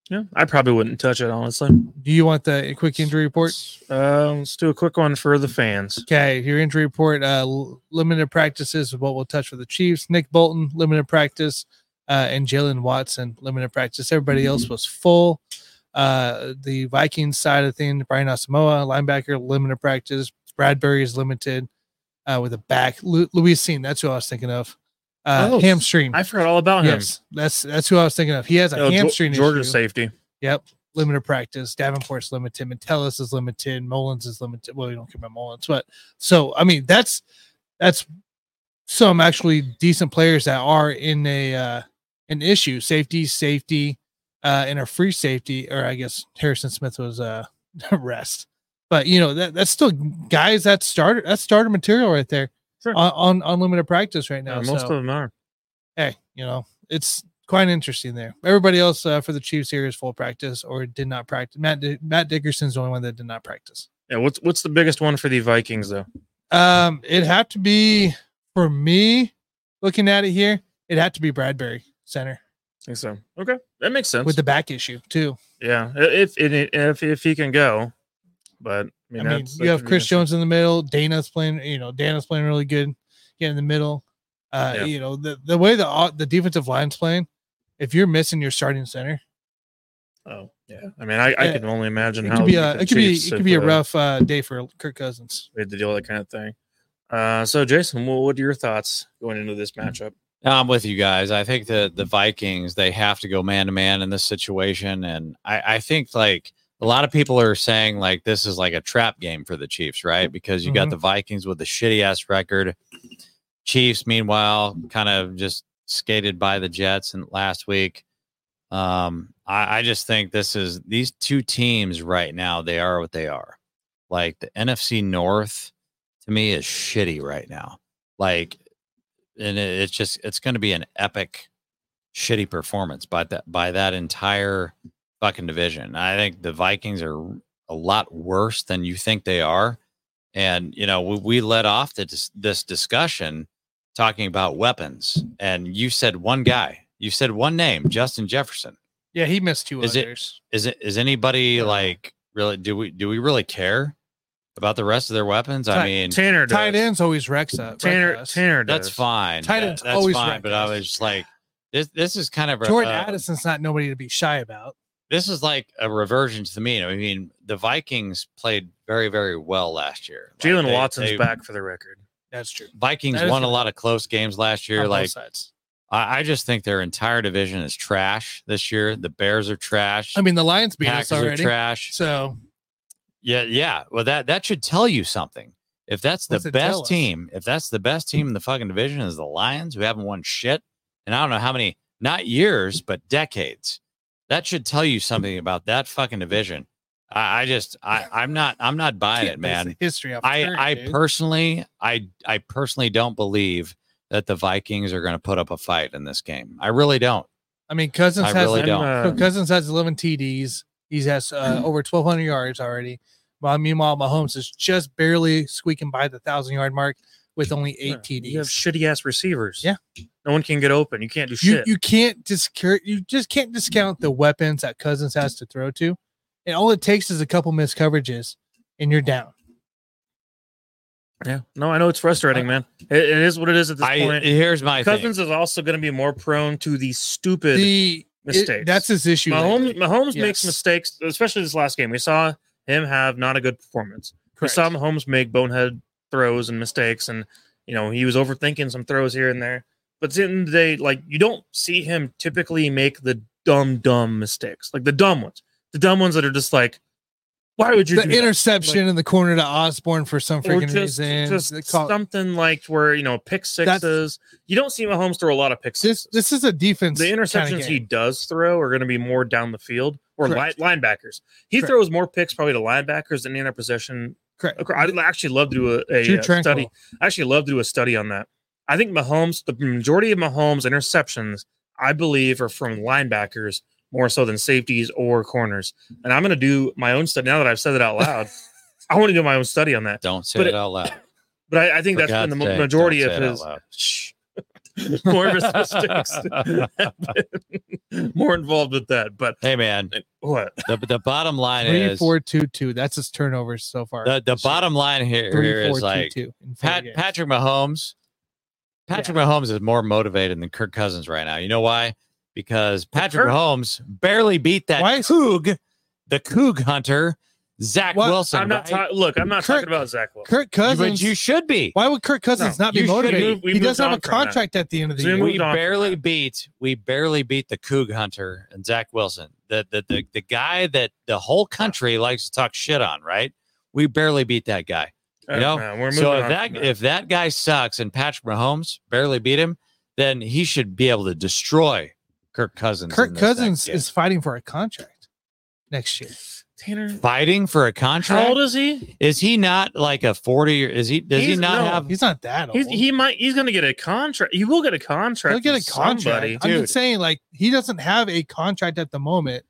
Yeah, I probably wouldn't touch it honestly. Do you want the quick injury report? Uh, let's do a quick one for the fans. Okay, your injury report, uh limited practices is what we'll touch for the Chiefs. Nick Bolton, limited practice, uh, and Jaylen Watson, limited practice. Everybody else was full. Uh the Vikings side of things, Brian Asamoah, linebacker, limited practice. Bradbury is limited uh with a back. Lu- Lewis Cine, that's who I was thinking of. Uh Oh, hamstring. I forgot all about him. yes, that's that's who I was thinking of. He has a Oh, hamstring Georgia issue. safety. Yep. Limited practice. Davenport's limited. Metellus is limited. Mullins is limited. Well, you don't care about Mullins, but so I mean that's that's some actually decent players that are in a uh an issue. Safety, safety, uh, and a free safety, or I guess Harrison Smith was uh rest. But you know, that that's still guys that starter that's starter material right there Sure. on, on unlimited practice right now. Yeah, most so of them are. hey, you know, it's quite interesting there. Everybody else uh, for the Chiefs here is full practice or did not practice. Matt Di- Matt Dickerson's the only one that did not practice. Yeah, what's what's the biggest one for the Vikings though? Um, it had to be for me looking at it here. It had to be Bradbury center I think so. Okay, that makes sense. with the back issue too. yeah, if if if, if he can go, but I I mean, mean, you have Chris. Jones in the middle. Dana's playing. You know, Dana's playing really good. Get in the middle. Uh, Yeah. you know the the way the o- the defensive line's playing. If you're missing your starting center, Oh yeah, I mean, I, I Yeah, can only imagine it how could be a it could be it could be a uh, rough uh, day for Kirk Cousins. we had to deal with that kind of thing. Uh, so Jason, what, what are your thoughts going into this matchup? I'm with you guys. I think that the Vikings they have to go man to man in this situation, and I, I think like a lot of people are saying like this is like a trap game for the Chiefs, right? Because you got Mhm. the Vikings with the shitty ass record. Chiefs, meanwhile, kind of just skated by the Jets and last week. Um, I, I just think this is these two teams right now. They are what they are. Like the NFC North, to me, is shitty right now. Like and it, it's just it's going to be an epic shitty performance by that by that entire fucking division. I think the Vikings are a lot worse than you think they are. And you know, we, we let off the, this discussion talking about weapons, and you said one guy. You said one name, Justin Jefferson. Yeah, he missed two Is it- others. Is it is anybody like really? Do we do we really care about the rest of their weapons? I mean, Tanner, does. Tight ends always wrecks up. Tanner, wreck us. Tanner, that's fine. Tight That- ends that's always fine. wreck But I was just like, this this is kind of a, Jordan uh, Addison's not nobody to be shy about. This is like a reversion to the mean. I mean, the Vikings played very, very well last year. Like, Jaylen they- Watson's they- back for the record. That's true. Vikings That is won a lot of close games last year. On both Like, sides. I, I just think their entire division is trash this year. The Bears are trash. I mean, the Lions beat Packers us are trash. So Yeah, yeah. Well, that that should tell you something. If that's the What's best team, if that's the best team in the fucking division is the Lions, who haven't won shit, and I don't know how many, not years, but decades. That should tell you something about that fucking division. I, I just, I, I'm not, I'm not buying it, man. History I, current, I dude. personally, I, I personally don't believe that the Vikings are going to put up a fight in this game. I really don't. I mean, Cousins I has really uh, Cousins has 11 TDs. He has uh, over 1,200 yards already. While meanwhile, Mahomes is just barely squeaking by the thousand yard mark with only eight Yeah, TDs. You have shitty ass receivers. Yeah. No one can get open. You can't do you, shit. you can't discount you just can't discount the weapons that Cousins has to throw to, and all it takes is a couple missed coverages, and you're down. Yeah, no, I know it's frustrating, man. It, it is what it is at this I point. here's my thing. Cousins is also going to be more prone to the stupid The it- mistakes. that's his issue. Mahomes, lately. Mahomes Yes. makes mistakes, especially this last game. We saw him have not a good performance. We Correct. saw Mahomes make bonehead throws and mistakes, and you know he was overthinking some throws here and there. But at the end of the day, like you don't see him typically make the dumb, dumb mistakes, like the dumb ones, the dumb ones that are just like, why would you the interception in the corner to Osborn for some freaking just, reason. just call- something like where you know pick That's- sixes. You don't see Mahomes throw a lot of pick this sixes. this is a defense. the interceptions he does throw are going to be more down the field or li- linebackers. He Correct. throws more picks probably to linebackers than any other possession. Correct. I'd actually love to do a, a, Drew uh, study. I actually love to do a study on that. I think Mahomes, the majority of Mahomes interceptions, I believe, are from linebackers more so than safeties or corners. And I'm going to do my own study now that I've said it out loud. I want to do my own study on that. Don't say But it, it- out loud. But I, I think For that's been the sake, majority of say it out his. Shh. more of his mistakes more involved with that. But Hey man, what? the, the bottom line Three is four two two. That's his turnovers so far. the, the this year. bottom line here, Three, here four, is two, like two Pat, games. Patrick Mahomes. Patrick Mahomes is more motivated than Kirk Cousins right now. You know why? Because Patrick Kirk- Mahomes barely beat that Why is- Coog, the Coog hunter, Zach What? Wilson. I'm not right? talking. Look, I'm not Kirk- talking about Zach Wilson. Kirk You- but Cousins. you should be. why would Kirk Cousins No, not be motivated? be. We he doesn't have a on from that. contract at the end of the So we year. moved we barely beat we barely beat the Coog Hunter and Zach Wilson. The, the the the guy that the whole country likes to talk shit on, right? We barely beat that guy. You know? Uh, we're So if that from if that guy sucks and Patrick Mahomes barely beat him, then he should be able to destroy Kirk Cousins. in Kirk Cousins is fighting for a contract next year. Tanner, fighting for a contract. how old is he? is he not like a 40 or is he does he not no, have He's not that old. He's, he might. He's going to get a contract. He will get a contract. He'll get a contract. Somebody. I'm Dude. just saying, like he doesn't have a contract at the moment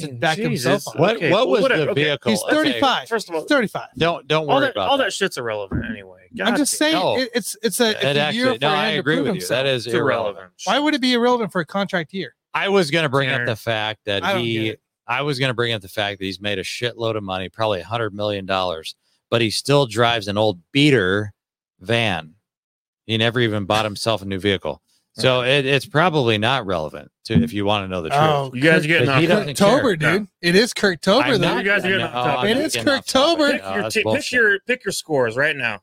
to back himself Jesus. on. what Okay, what well, was whatever. the Okay. vehicle? He's Okay, 35. First of all, 35. don't don't all worry that about all that. that shit's irrelevant anyway. I'm just damn. saying No. it, it's it's a, it's It a actually, year for no, I agree prove with you. himself. That is irrelevant. irrelevant. Why would it be irrelevant for a contract year? I was going to bring up the fact that I don't get he, it. I was going to bring up the fact that he's made a shitload of money, probably a hundred million dollars, but he still drives an old beater van. He never even bought himself a new vehicle. So it, it's probably not relevant to if you want to know the truth. Oh, You guys are getting But off. he track. doesn't care. No. dude. It is Kirktober, I'm though. not- You guys are getting know, off topic. I'm It not is getting off Kirktober. topic. Pick No, your, t- pick your pick your scores right now.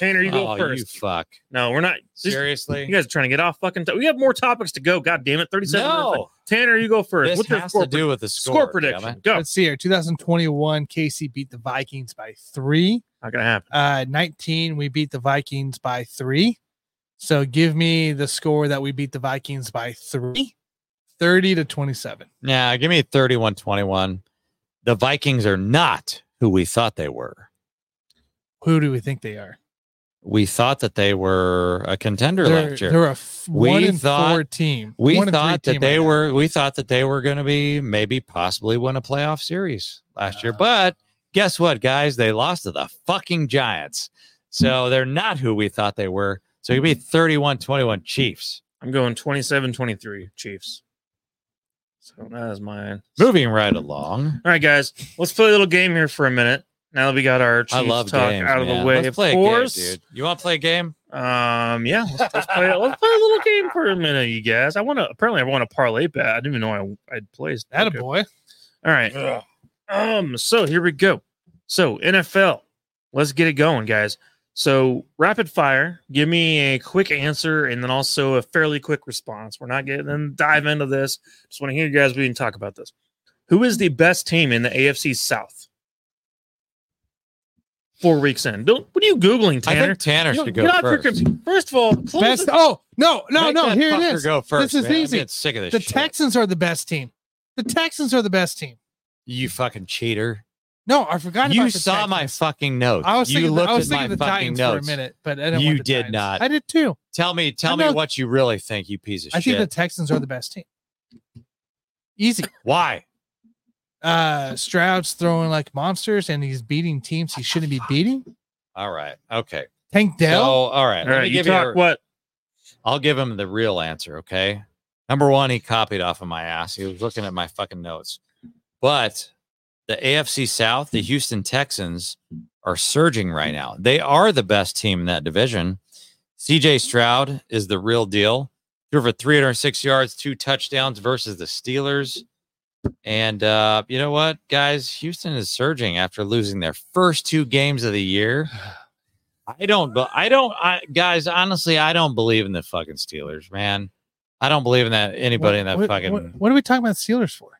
Tanner, you go oh, first. You fuck. no, we're not. this- Seriously? You guys are trying to get off fucking. To- we have more topics to go. God damn it, thirty-seven. minutes. no. Tanner, you go first. This What's your has score, to do with the score, score prediction? Go. Let's see here. 2021, KC beat the Vikings by three. Not gonna happen. Uh, 19, we beat the Vikings by three. So give me the score that we beat the Vikings by three. 30 to 27. Yeah, give me 31 21. The Vikings are not who we thought they were. Who do we think they are? We thought that they were a contender They're, last year. they're a f- We one and thought- four team. we One thought that they right now. were we thought that they were going to be maybe possibly win a playoff series last year Uh. but guess what guys they lost to the fucking giants so they're not who we thought they were so you'd be 31-21 chiefs I'm going 27-23 Chiefs. So that is mine. moving right along All right, guys, let's play a little game here for a minute. Now that we got our Chiefs i love talk games out of man. the way, let's of play course. a game dude you want to play a game Um, yeah, let's, let's play. Let's play a little game for a minute, you guys. I want to. Apparently, I want to parlay bet. I didn't even know I I'd placed. That a boy. All right. Um. So here we go. So NFL. Let's get it going, guys. So rapid fire. Give me a quick answer and then also a fairly quick response. We're not getting then dive into this. Just want to hear you guys. We can talk about this. Who is the best team in the AFC South? Four weeks in. Don't. What are you googling, Tanner? i Tanner? think tanner You- should get go first. First of all, Best. Oh, no, no, Make no. Here it is. go first is man. Easy. sick of this The shit. Texans are the best team. The Texans are the best team. you fucking cheater No, I forgot. you about the You saw my fucking notes I was you looked I was at my thinking the fucking Titans notes for a minute, but You did Titans. not. I did too. Tell me, tell me what you really think, you piece of I shit. I think the Texans are the best team. Easy. Why? Uh Stroud's throwing like monsters, and he's beating teams he shouldn't be beating. All right. Okay. Tank So, Dell. all right. All let me right, you talk a- what? I'll give him the real answer. Okay. Number one, he copied off of my ass. He was looking at my fucking notes. But the AFC South, the Houston Texans are surging right now. They are the best team in that division. CJ Stroud is the real deal. Threw for 306 yards, two touchdowns versus the Steelers. And uh, you know what, guys? Houston is surging after losing their first two games of the year. I don't, but I don't, I, guys. Honestly, I don't believe in the fucking Steelers, man. I don't believe in that anybody in that what, fucking What, what are we talking about Steelers for?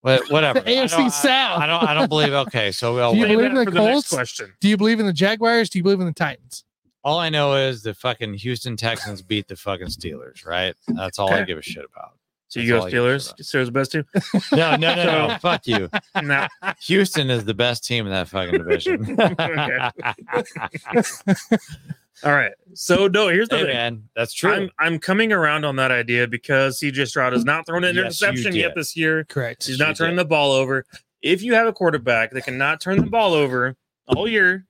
what, whatever. The I AFC don't- I- South. I, don't. I don't believe. Okay, so well, Do you believe in the for next Colts? question. Do you believe in the Jaguars? Do you believe in the Titans? all I know is the fucking Houston Texans beat the fucking Steelers. Right. That's all I give a shit about. So you That's go all I give a shit Steelers. Steelers the best team. No, no, no, no. Fuck you. No. Houston is the best team in that fucking division. All right. So no, here's the hey, thing. man, that's true. I'm I'm coming around on that idea because CJ Stroud has not thrown an Yes, interception yet this year. Correct. He's You not turning did. the ball over. If you have a quarterback that cannot turn the ball over all year,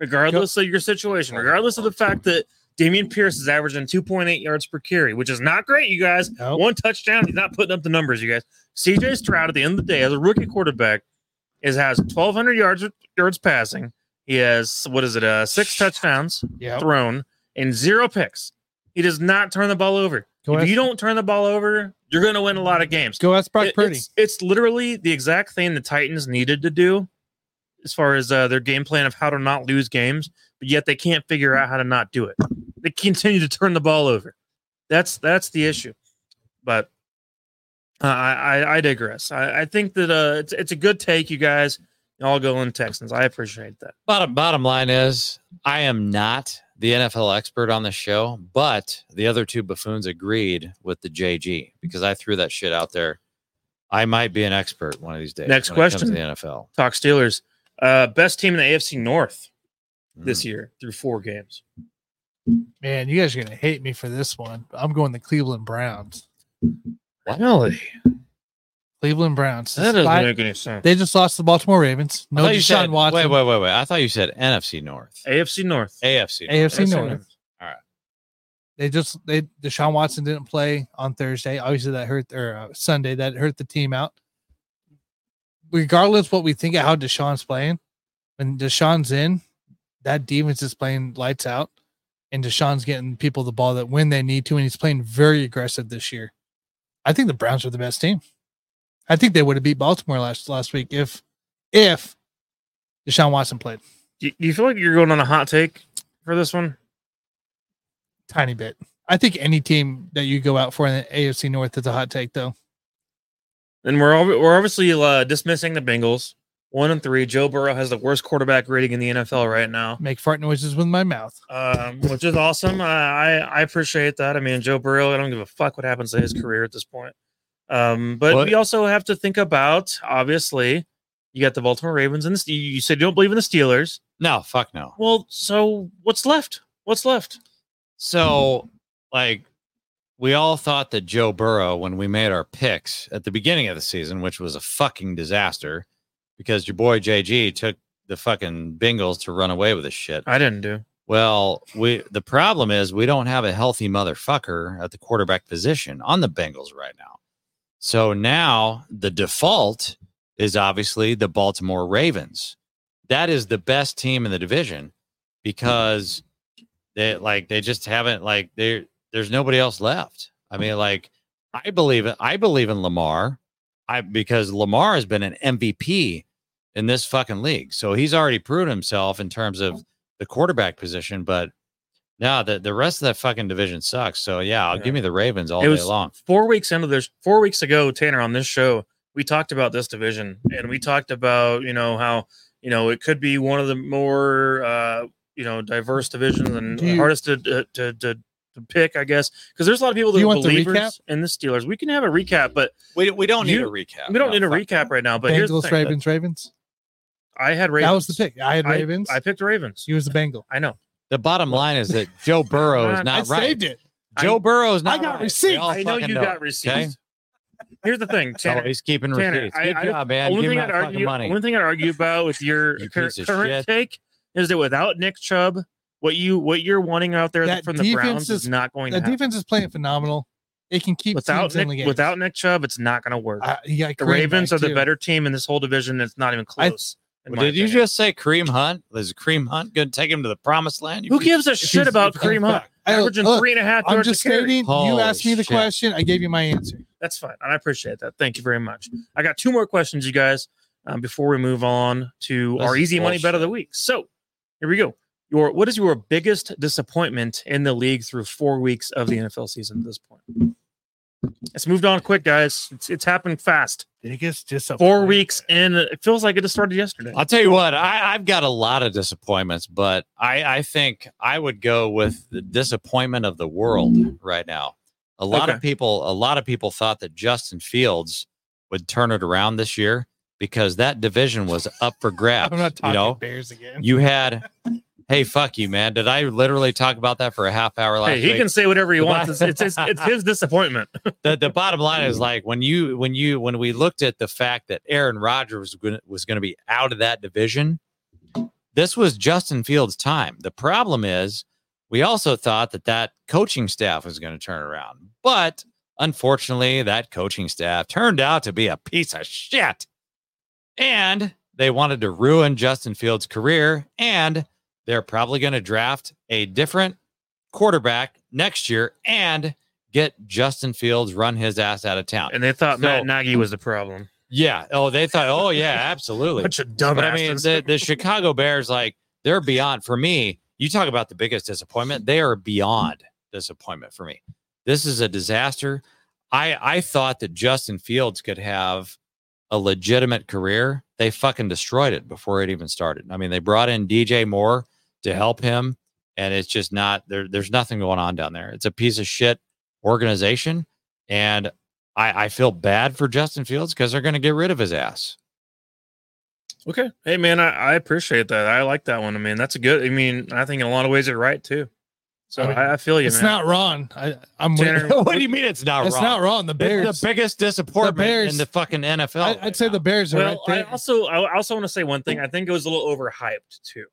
regardless of your situation, regardless of the fact that Dameon Pierce is averaging 2.8 yards per carry, which is not great, you guys. Nope. One touchdown, he's not putting up the numbers, you guys. CJ Stroud at the end of the day, as a rookie quarterback, is has 1,200 yards yards passing. He has what is it? Uh, six touchdowns Yeah. thrown and zero picks. He does not turn the ball over. Go if ask, you don't turn the ball over, you're going to win a lot of games. go ask Brock Purdy. It's, it's literally the exact thing the Titans needed to do as far as uh, their game plan of how to not lose games, but yet they can't figure out how to not do it. They continue to turn the ball over. That's that's the issue. But uh, I, I I digress. I, I think that uh, it's it's a good take, you guys. All going Texans. I appreciate that. bottom bottom line is I am not the NFL expert on the show, but the other two buffoons agreed with the JG because I threw that shit out there. I might be an expert one of these days. Next when it comes question. the NFL. Talk Steelers. Uh, best team in the AFC North this Mm. year through four games. Man, you guys are gonna hate me for this one. I'm going the Cleveland Browns. Really? Cleveland Browns. That doesn't Despite- make any sense. they just lost to the Baltimore Ravens. I No thought you Deshaun said, Watson. Wait, wait, wait, wait. I thought you said NFC North. AFC North. AFC. North. AFC AFC North. All right. They just they Deshaun Watson didn't play on Thursday. Obviously, that hurt or uh, Sunday that hurt the team out. Regardless what we think of how Deshaun's playing, when Deshaun's in, that defense is playing lights out, and Deshaun's getting people the ball that when they need to, and he's playing very aggressive this year. I think the Browns are the best team. I think they would have beat Baltimore last last week if if Deshaun Watson played Do you feel like you're going on a hot take for this one? tiny bit. I think any team that you go out for in the AFC North is a hot take, though. And we're we're obviously uh, dismissing the Bengals. One and three. Joe Burrow has the worst quarterback rating in the NFL right now, Make fart noises with my mouth. um, which is awesome. I, I I appreciate that. I mean, Joe Burrow. I don't give a fuck what happens to his career at this point. Um, but What- we also have to think about obviously you got the Baltimore Ravens and the, you said you don't believe in the Steelers. No, fuck no. Well, so what's left? What's left? So, like, we all thought that Joe Burrow, when we made our picks at the beginning of the season, which was a fucking disaster because your boy JG took the fucking Bengals to run away with this shit. I didn't do. Well, we the problem is we don't have a healthy motherfucker at the quarterback position on the Bengals right now. So now the default is obviously the Baltimore Ravens. That is the best team in the division because they like they just haven't like they there's nobody else left. I mean, like I believe it. I believe in Lamar. I because Lamar has been an MVP in this fucking league. So he's already proven himself in terms of the quarterback position, but no, the, the rest of that fucking division sucks. So yeah, I'll Yeah. give me the Ravens all it day was long. four weeks into this four weeks ago tanner on this show we talked about this division and we talked about you know how you know it could be one of the more uh you know diverse divisions and you- hardest to to, to to to pick i guess because there's a lot of people Do that you are want the believers recap? in the steelers we can have a recap but We, we don't need You- a recap. we don't No, need a recap right now but here's the thing, Ravens, Ravens. I had ravens That was the pick. I had Ravens. I, picked ravens you was the Bengal. i know The bottom line is that Joe Burrow is I not I right. saved it. Joe I- Burrow is not. I got right. Receipts. i know you know got it, receipts okay? here's the thing So tanner he's keeping Tanner, receipts. I- Good I- job, man. only Give him thing, that I'd argue, money. only thing I'd argue about with your You cur- current shit. take is that without Nick Chubb, what you what you're wanting out there That from the defense Browns is, is- not going The to happen. The defense is playing phenomenal. It can keep without teams in the Nick, game. without Nick Chubb, it's not going to work. uh, the Ravens back, are the too. better team in this whole division. It's not even close. in Well, my did you just say Kareem Hunt? Is Kareem Hunt going to take him to the promised land? You Who gives a shit about if Kareem Hunt? back. I- Averaging look, three and a half I'm just carry. stating. Holy you asked me the shit. question. I gave you my answer. That's fine. And I appreciate that. Thank you very much. I got two more questions, you guys, um, before we move on to This our is easy money bet of the week. So here we go. Your what is your biggest disappointment in the league through four weeks of the NFL season at this point? It's moved on quick, guys. It's it's happened fast. Biggest disappointment. Four weeks in. It feels like it just started yesterday. I'll tell you what, I, I've got a lot of disappointments, but I, I think I would go with the disappointment of the world right now. A lot Okay. of people, a lot of people thought that Justin Fields would turn it around this year because that division was up for grabs. I'm not talking you know, Bears again. you had, hey, fuck you, man. Did I literally talk about that for a half hour last Hey, he week? can say whatever he wants. It's, it's, his, it's his disappointment. the, the bottom line is like when you when you when we looked at the fact that Aaron Rodgers was going was going to be out of that division, this was Justin Fields' time. The problem is we also thought that that coaching staff was going to turn around, but unfortunately, that coaching staff turned out to be a piece of shit, and they wanted to ruin Justin Fields' career, and they're probably going to draft a different quarterback next year and get Justin Fields run his ass out of town. And they thought So- Matt Nagy was the problem. Yeah. Oh, they thought, oh yeah, absolutely. Bunch of dumbasses. But I mean, the, the Chicago Bears, like, they're beyond for me. You talk about the biggest disappointment. They are beyond disappointment for me. This is a disaster. I I thought that Justin Fields could have a legitimate career. They fucking destroyed it before it even started. I mean, they brought in DJ Moore to help him, and it's just not there. There's nothing going on down there. It's a piece of shit organization, and I, I feel bad for Justin Fields because they're going to get rid of his ass. Okay. Hey man, I, I appreciate that. I like that one. I mean, that's a good. I mean, I think in a lot of ways you're right too. So I mean, I, I feel you, It's man. not wrong. I, I'm Tanner, you. what do you mean it's not It's wrong? not wrong. The It's Bears. the biggest disappointment Bears- in the fucking NFL. I, right I'd say now. the Bears are well, right I also I also want to say one thing. I think it was a little overhyped too.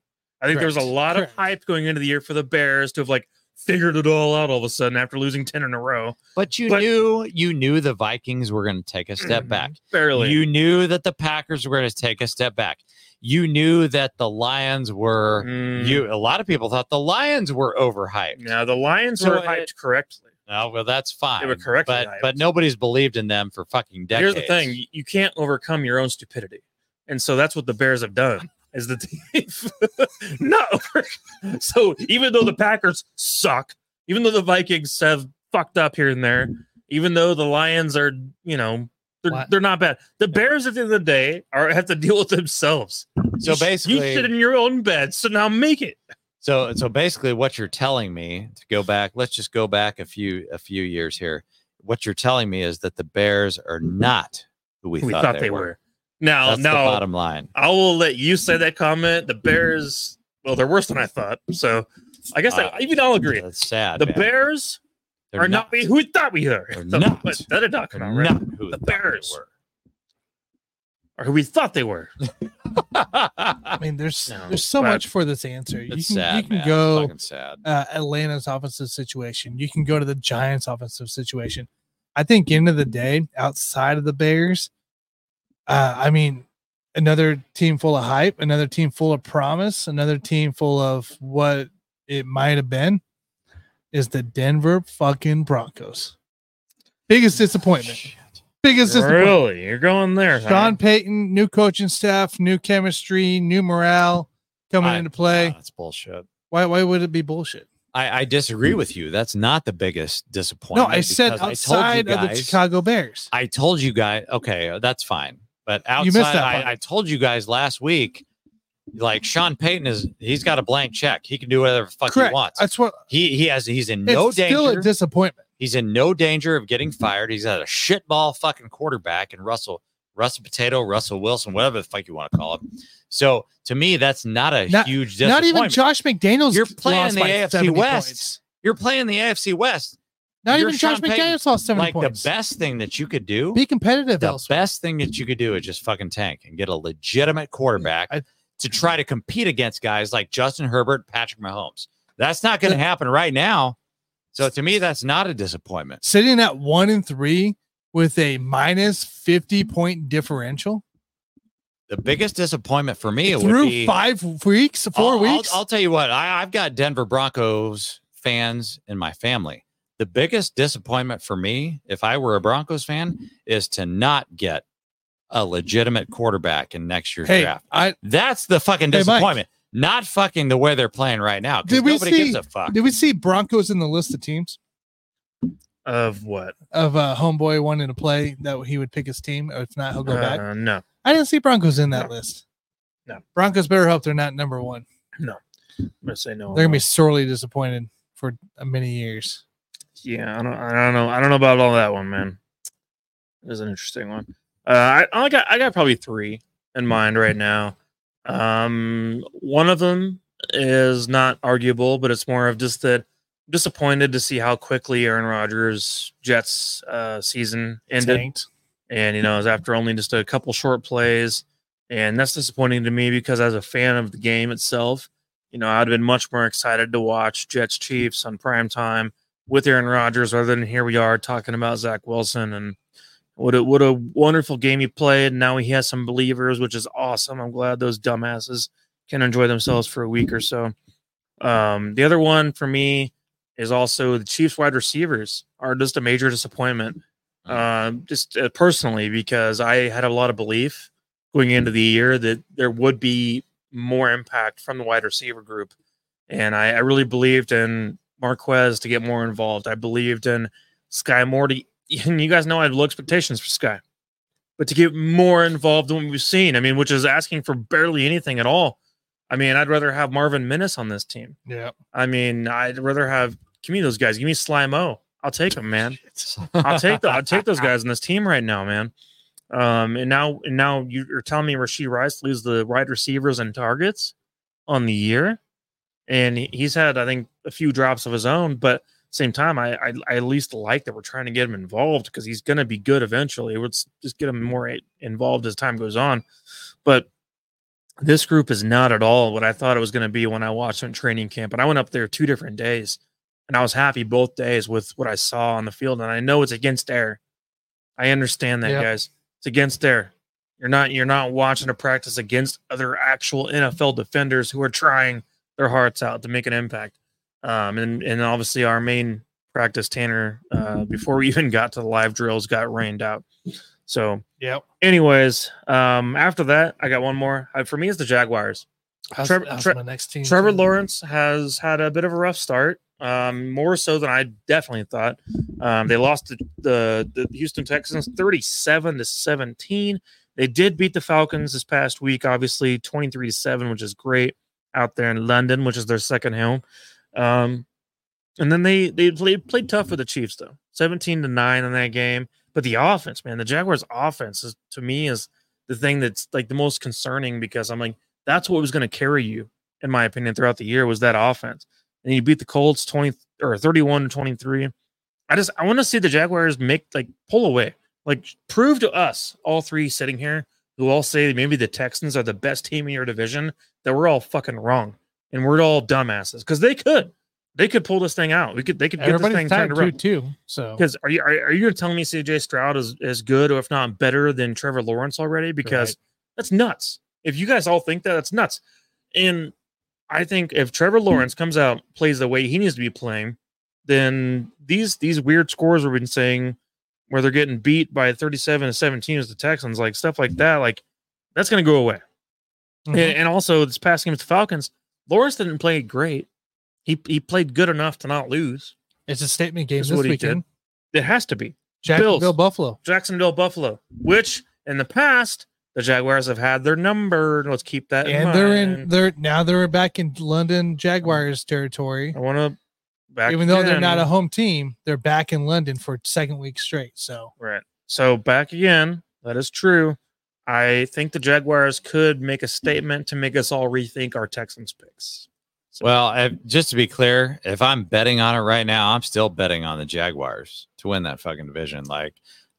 I think there was a Correct. lot of Correct. hype going into the year for the Bears to have like figured it all out all of a sudden after losing ten in a row. But you but- knew you knew the Vikings were going to take a step back. Barely. You knew that the Packers were going to take a step back. You knew that the Lions were. Mm, You a lot of people thought the Lions were overhyped. Yeah, the Lions So were it- hyped correctly. Oh, well, that's fine. They were correctly but hyped. but nobody's believed in them for fucking decades. Here's the thing: you can't overcome your own stupidity, and so that's what the Bears have done. Is the not over- so even though the Packers suck, even though the Vikings have fucked up here and there, even though the Lions are, you know, they're, What? they're not bad. The Bears at the end of the day are have to deal with themselves. So basically- you sit in your own bed, so now make it. So so basically what you're telling me to go back, let's just go back a few a few years here. What you're telling me is that the Bears are not who we, We, thought, they, were. Now, That's the now bottom line. I will let you say that comment. The Bears, well, they're worse than I thought. So I guess Uh, I, even I'll agree. That's sad. The man. Bears They're are not, who we thought we were. They're So- not. but That did not come out right. not who The we thought they Bears. were. Or who we thought they were. I mean, there's No, there's so much for this answer. You can sad. you can man. go uh, Atlanta's offensive situation. You can go to the Giants' offensive situation. I think end of the day, outside of the Bears, uh, I mean, another team full of hype, another team full of promise, another team full of what it might have been, is the Denver fucking Broncos. Biggest disappointment. Shit. Biggest disappointment. Really? You're going there. huh? Sean Payton, new coaching staff, new chemistry, new morale coming I- into play. Nah, that's bullshit. Why why would it be bullshit? I, I disagree with you. That's not the biggest disappointment. No, I said because I told you outside of the Chicago Bears. I told you guys. Okay, that's fine. But outside, You missed that. I, I told you guys last week. Like Sean Payton is, he's got a blank check. He can do whatever the fuck Correct. he wants. That's what He he has. He's in it's no still danger. a disappointment. he's in no danger of getting fired. He's got a shitball fucking quarterback and Russell Russell Potato, Russell Wilson, whatever the fuck you want to call him. So to me, that's not a Not- huge Not even Josh McDaniels. You're playing the AFC West. points. You're playing the AFC West. Not You're even Josh Payton. McDaniels lost seventy like points. the best thing that you could do. Be competitive. the elsewhere. best thing that you could do is just fucking tank and get a legitimate quarterback I- to try to compete against guys like Justin Herbert, Patrick Mahomes. That's not going to happen right now. So to me, that's not a disappointment. Sitting at one and three with a minus 50 point differential The biggest disappointment for me would through be five weeks, 4 I'll- I'll- weeks. I'll, tell you what, I, I've got Denver Broncos fans in my family. The biggest disappointment for me, if I were a Broncos fan, is to not get a legitimate quarterback in next year's hey, draft. I That's the fucking Hey, disappointment. not fucking the way they're playing right now. Did we nobody see- gives a fuck. did we see Broncos in the list of teams Of what? of uh homeboy wanting to play that he would pick his team, or if not, he'll go back. Uh, no. I didn't see Broncos in that no. list. No. Broncos better hope they're not number one. No, I'm gonna say no. They're gonna be sorely disappointed for uh, many years. Yeah, I don't, I don't know. I don't know about all that one, man. It is an interesting one. Uh, I, I got, I got probably three in mind right now. Um, one of them is not arguable, but it's more of just that I'm disappointed to see how quickly Aaron Rodgers' Jets uh, season ended. Tanked. and you know, it was after only just a couple short plays, and that's disappointing to me because as a fan of the game itself, you know, I'd have been much more excited to watch Jets Chiefs on prime time with Aaron Rodgers rather than here we are talking about Zach Wilson and what a what a wonderful game he played. Now he has some believers, which is awesome. I'm glad those dumbasses can enjoy themselves for a week or so. Um, the other one for me is also the Chiefs wide receivers are just a major disappointment um, just uh, personally because I had a lot of belief going into the year that there would be more impact from the wide receiver group, and I, I really believed in Marquez to get more involved. I believed in Skyy Morty, and you guys know I had low expectations for Skyy, but to get more involved than what we've seen, I mean, which is asking for barely anything at all. I mean, I'd rather have Marvin Minnis on this team. Yeah. I mean, I'd rather have give me those guys. Give me Slimo. I'll take them, man. I'll take the, I'll take those guys in this team right now, man. Um, and now and now you're telling me Rashee Rice leads the wide receivers and targets on the year, and he's had I think a few drops of his own, but same time I I, I at least like that we're trying to get him involved because he's going to be good eventually. Let's just get him more involved as time goes on, but. This group is not at all what I thought it was going to be when I watched them in training camp. And I went up there two different days and I was happy both days with what I saw on the field. And I know it's against air. I understand that, Yep. guys. It's against air. You're not you're not watching a practice against other actual NFL defenders who are trying their hearts out to make an impact. Um, and and obviously our main practice, Tanner, uh, before we even got to the live drills, got rained out. So, yeah. anyways, um, after that, I got one more. Uh, for me, it's the Jaguars. That's, Trevor- that's Tre- next team. Trevor. Lawrence has had a bit of a rough start, um, more so than I definitely thought. Um, they lost to the, the Houston Texans 37 to 17. They did beat the Falcons this past week, obviously 23 to 7, which is great out there in London, which is their second home. Um, and then they they played played tough for the Chiefs though, 17 to 9 in that game. But the offense, man, the Jaguars offense is to me is the thing that's like the most concerning because I'm like, that's what was going to carry you in my opinion, throughout the year was that offense. And you beat the Colts 20 or 31 to 23. I just I want to see the Jaguars make like pull away. Like prove to us, all three sitting here, who all say maybe the Texans are the best team in your division, that we're all fucking wrong. And we're all dumbasses. Because they could. They could pull this thing out. We could they could get this Everybody's thing tied turned around. two. So Because are you are, are you telling me CJ Stroud is as good or if not better than Trevor Lawrence already? Because Right. that's nuts. If you guys all think that, that's nuts. And I think if Trevor Lawrence comes out, plays the way he needs to be playing, then these these weird scores we've been saying where they're getting beat by 37 to 17 as the Texans, like stuff like that, like that's gonna go away. Mhm. And, and also this past game with the Falcons, Lawrence didn't play great. He he played good enough to not lose. it's a statement game this weekend. It has to be. Jacksonville, Bills. Buffalo. Jacksonville Buffalo, which in the past the Jaguars have had their number. Let's keep that in And they're in they're now they're back in London Jaguars territory. I want to back Even though they're not a home team, they're back in London for second week straight. So right. So back again. That is true. I think the Jaguars could make a statement to make us all rethink our Texans picks. So, Well, just to be clear, if I'm betting on it right now, I'm still betting on the Jaguars to win that fucking division. Like,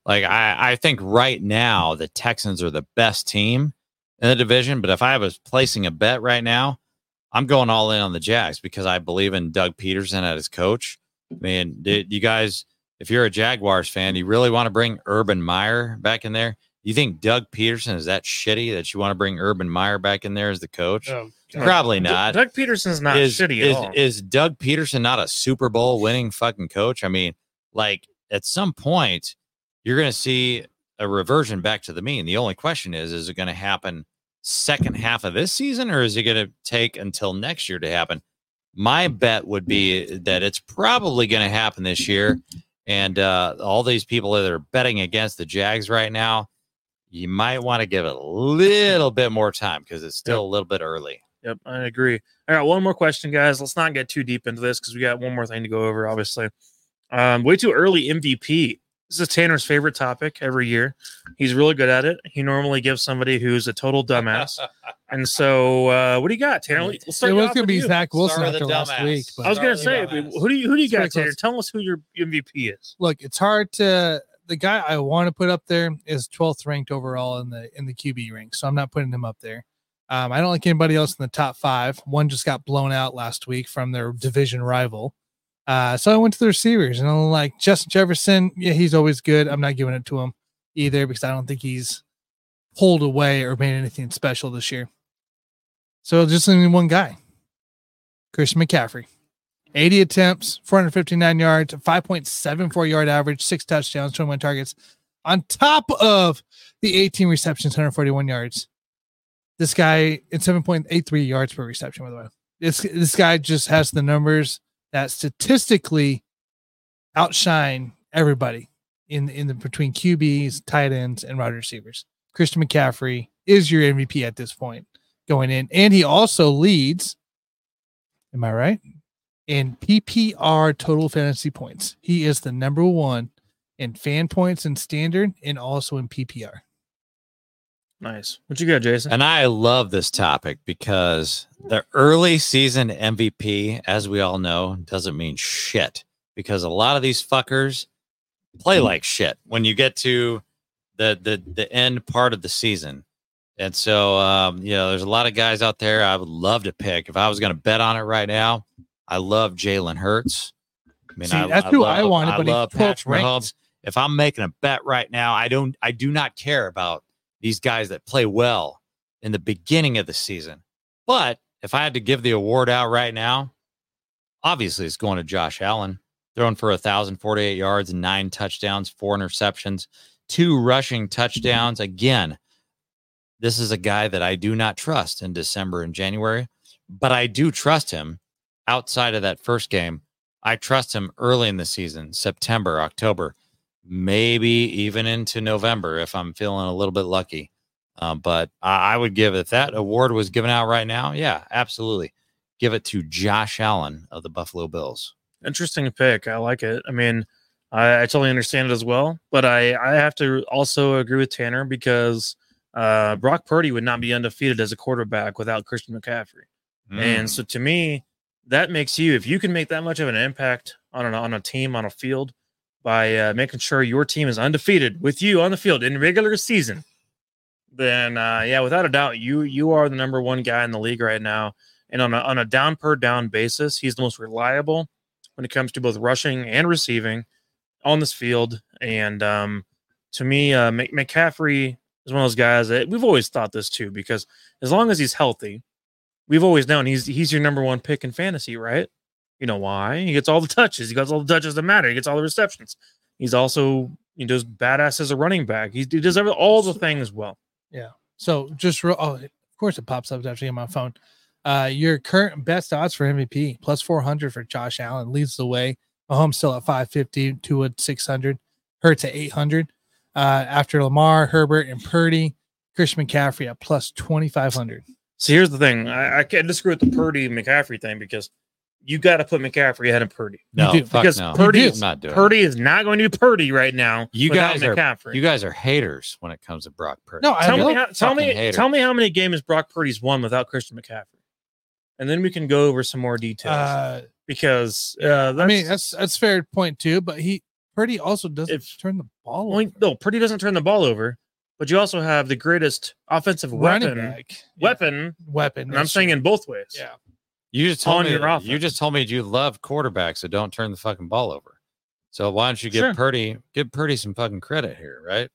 like I, I think right now the Texans are the best team in the division. But if I was placing a bet right now, I'm going all in on the Jags because I believe in Doug Pederson as his coach. I mean, you guys, if you're a Jaguars fan, you really want to bring Urban Meyer back in there? You think Doug Pederson is that shitty that you want to bring Urban Meyer back in there as the coach? Oh. Probably not. Doug Pederson's not is, shitty is, at all. is Doug Pederson not a Super Bowl winning fucking coach? I mean, like at some point, you're going to see a reversion back to the mean. The only question is, is it going to happen second half of this season or is it going to take until next year to happen? My bet would be that it's probably going to happen this year. And uh, all these people that are betting against the Jags right now, you might want to give it a little bit more time because it's still a little bit early. Yep, I agree. All right, one more question, guys. Let's not get too deep into this because we got one more thing to go over, obviously. Um, way too early MVP. This is Tanner's favorite topic every year. He's really good at it. He normally gives somebody who's a total dumbass. and so, uh, what do you got, Tanner? Let's It start you was going to be you. Zach Wilson after the last dumbass. week. I was gonna say, dumbass. who do you who do you It's got, Tanner? close. Tell us who your MVP is. look, it's hard to. The guy I want to put up there is 12th ranked overall in the in the QB rank, so I'm not putting him up there. Um, I don't like anybody else in the top five. One just got blown out last week from their division rival. Uh, so I went to the receivers and I'm like Justin Jefferson. Yeah, he's always good. I'm not giving it to him either because I don't think he's pulled away or made anything special this year. So just only one guy, Christian McCaffrey. 80 attempts, 459 yards, 5.74 yard average, six touchdowns, 21 targets, on top of the 18 receptions, 141 yards. This guy in 7.83 yards per reception, by the way. This this guy just has the numbers that statistically outshine everybody in in the between QBs, tight ends, and wide receivers. Christian McCaffrey is your MVP at this point going in, and he also leads. Am I right? In PPR total fantasy points. He is the number one in fan points and standard and also in PPR. Nice. What you got, Jason? And I love this topic because the early season MVP, as we all know, doesn't mean shit because a lot of these fuckers play like shit when you get to the the the end part of the season. And so um, you know, there's a lot of guys out there I would love to pick. If I was gonna bet on it right now, I love Jalen Hurts. I mean, See, that's who I wanted, I but love Patrick ranked. Mahomes. If I'm making a bet right now, I don't I do not care about these guys that play well in the beginning of the season. But if I had to give the award out right now, obviously it's going to Josh Allen, throwing for 1,048 yards, nine touchdowns, four interceptions, two rushing touchdowns. Again, this is a guy that I do not trust in December and January, but I do trust him outside of that first game. I trust him early in the season, September, October, maybe even into November if I'm feeling a little bit lucky. Um, but I, I would give if that award was given out right now, yeah, absolutely. Give it to Josh Allen of the Buffalo Bills. Interesting pick. I like it. I mean, I, I totally understand it as well, but I I have to also agree with Tanner because uh, Brock Purdy would not be undefeated as a quarterback without Christian McCaffrey. Mm. And so to me, that makes you if you can make that much of an impact on an, on a team on a field by uh, making sure your team is undefeated with you on the field in regular season, then uh, yeah, without a doubt, you you are the number one guy in the league right now. And on a on a down per down basis, he's the most reliable when it comes to both rushing and receiving on this field. And um, to me, uh, McCaffrey is one of those guys that we've always thought this too, because as long as he's healthy, we've always known he's he's your number one pick in fantasy, right? You know why? He gets all the touches. He gets all the touches that matter. He gets all the receptions. He's also he does badass as a running back. He's, he does every, all the things well. Yeah. So just real, oh, of course it pops up actually on my phone. Uh, your current best odds for MVP plus 400 for Josh Allen leads the way. Mahomes still at 550, Tua at 600, Hurts at 800. Uh, after Lamar, Herbert, and Purdy, Christian McCaffrey at plus 2500. So here's the thing: I, I can't disagree with the Purdy McCaffrey thing because you got to put McCaffrey ahead of Purdy. no, do, fuck because no. Purdy You is not doing. Purdy is not going to be Purdy right now. You without guys are- McCaffrey. You guys are haters when it comes to Brock Purdy. No, I tell me, how, tell me, fucking tell me how many games Brock Purdy's won without Christian McCaffrey, and then we can go over some more details Uh, because uh, I mean, that's that's fair point too, but he Purdy also doesn't If- turn the ball well, over. no Purdy doesn't turn the ball over, but you also have the greatest offensive running weapon back. Yeah, weapon. weapon. And I'm that's saying in both ways. yeah. You just told on me your that- you just told me you love quarterbacks that don't turn the fucking ball over. So why don't you give Sure. Purdy give Purdy some fucking credit here, right?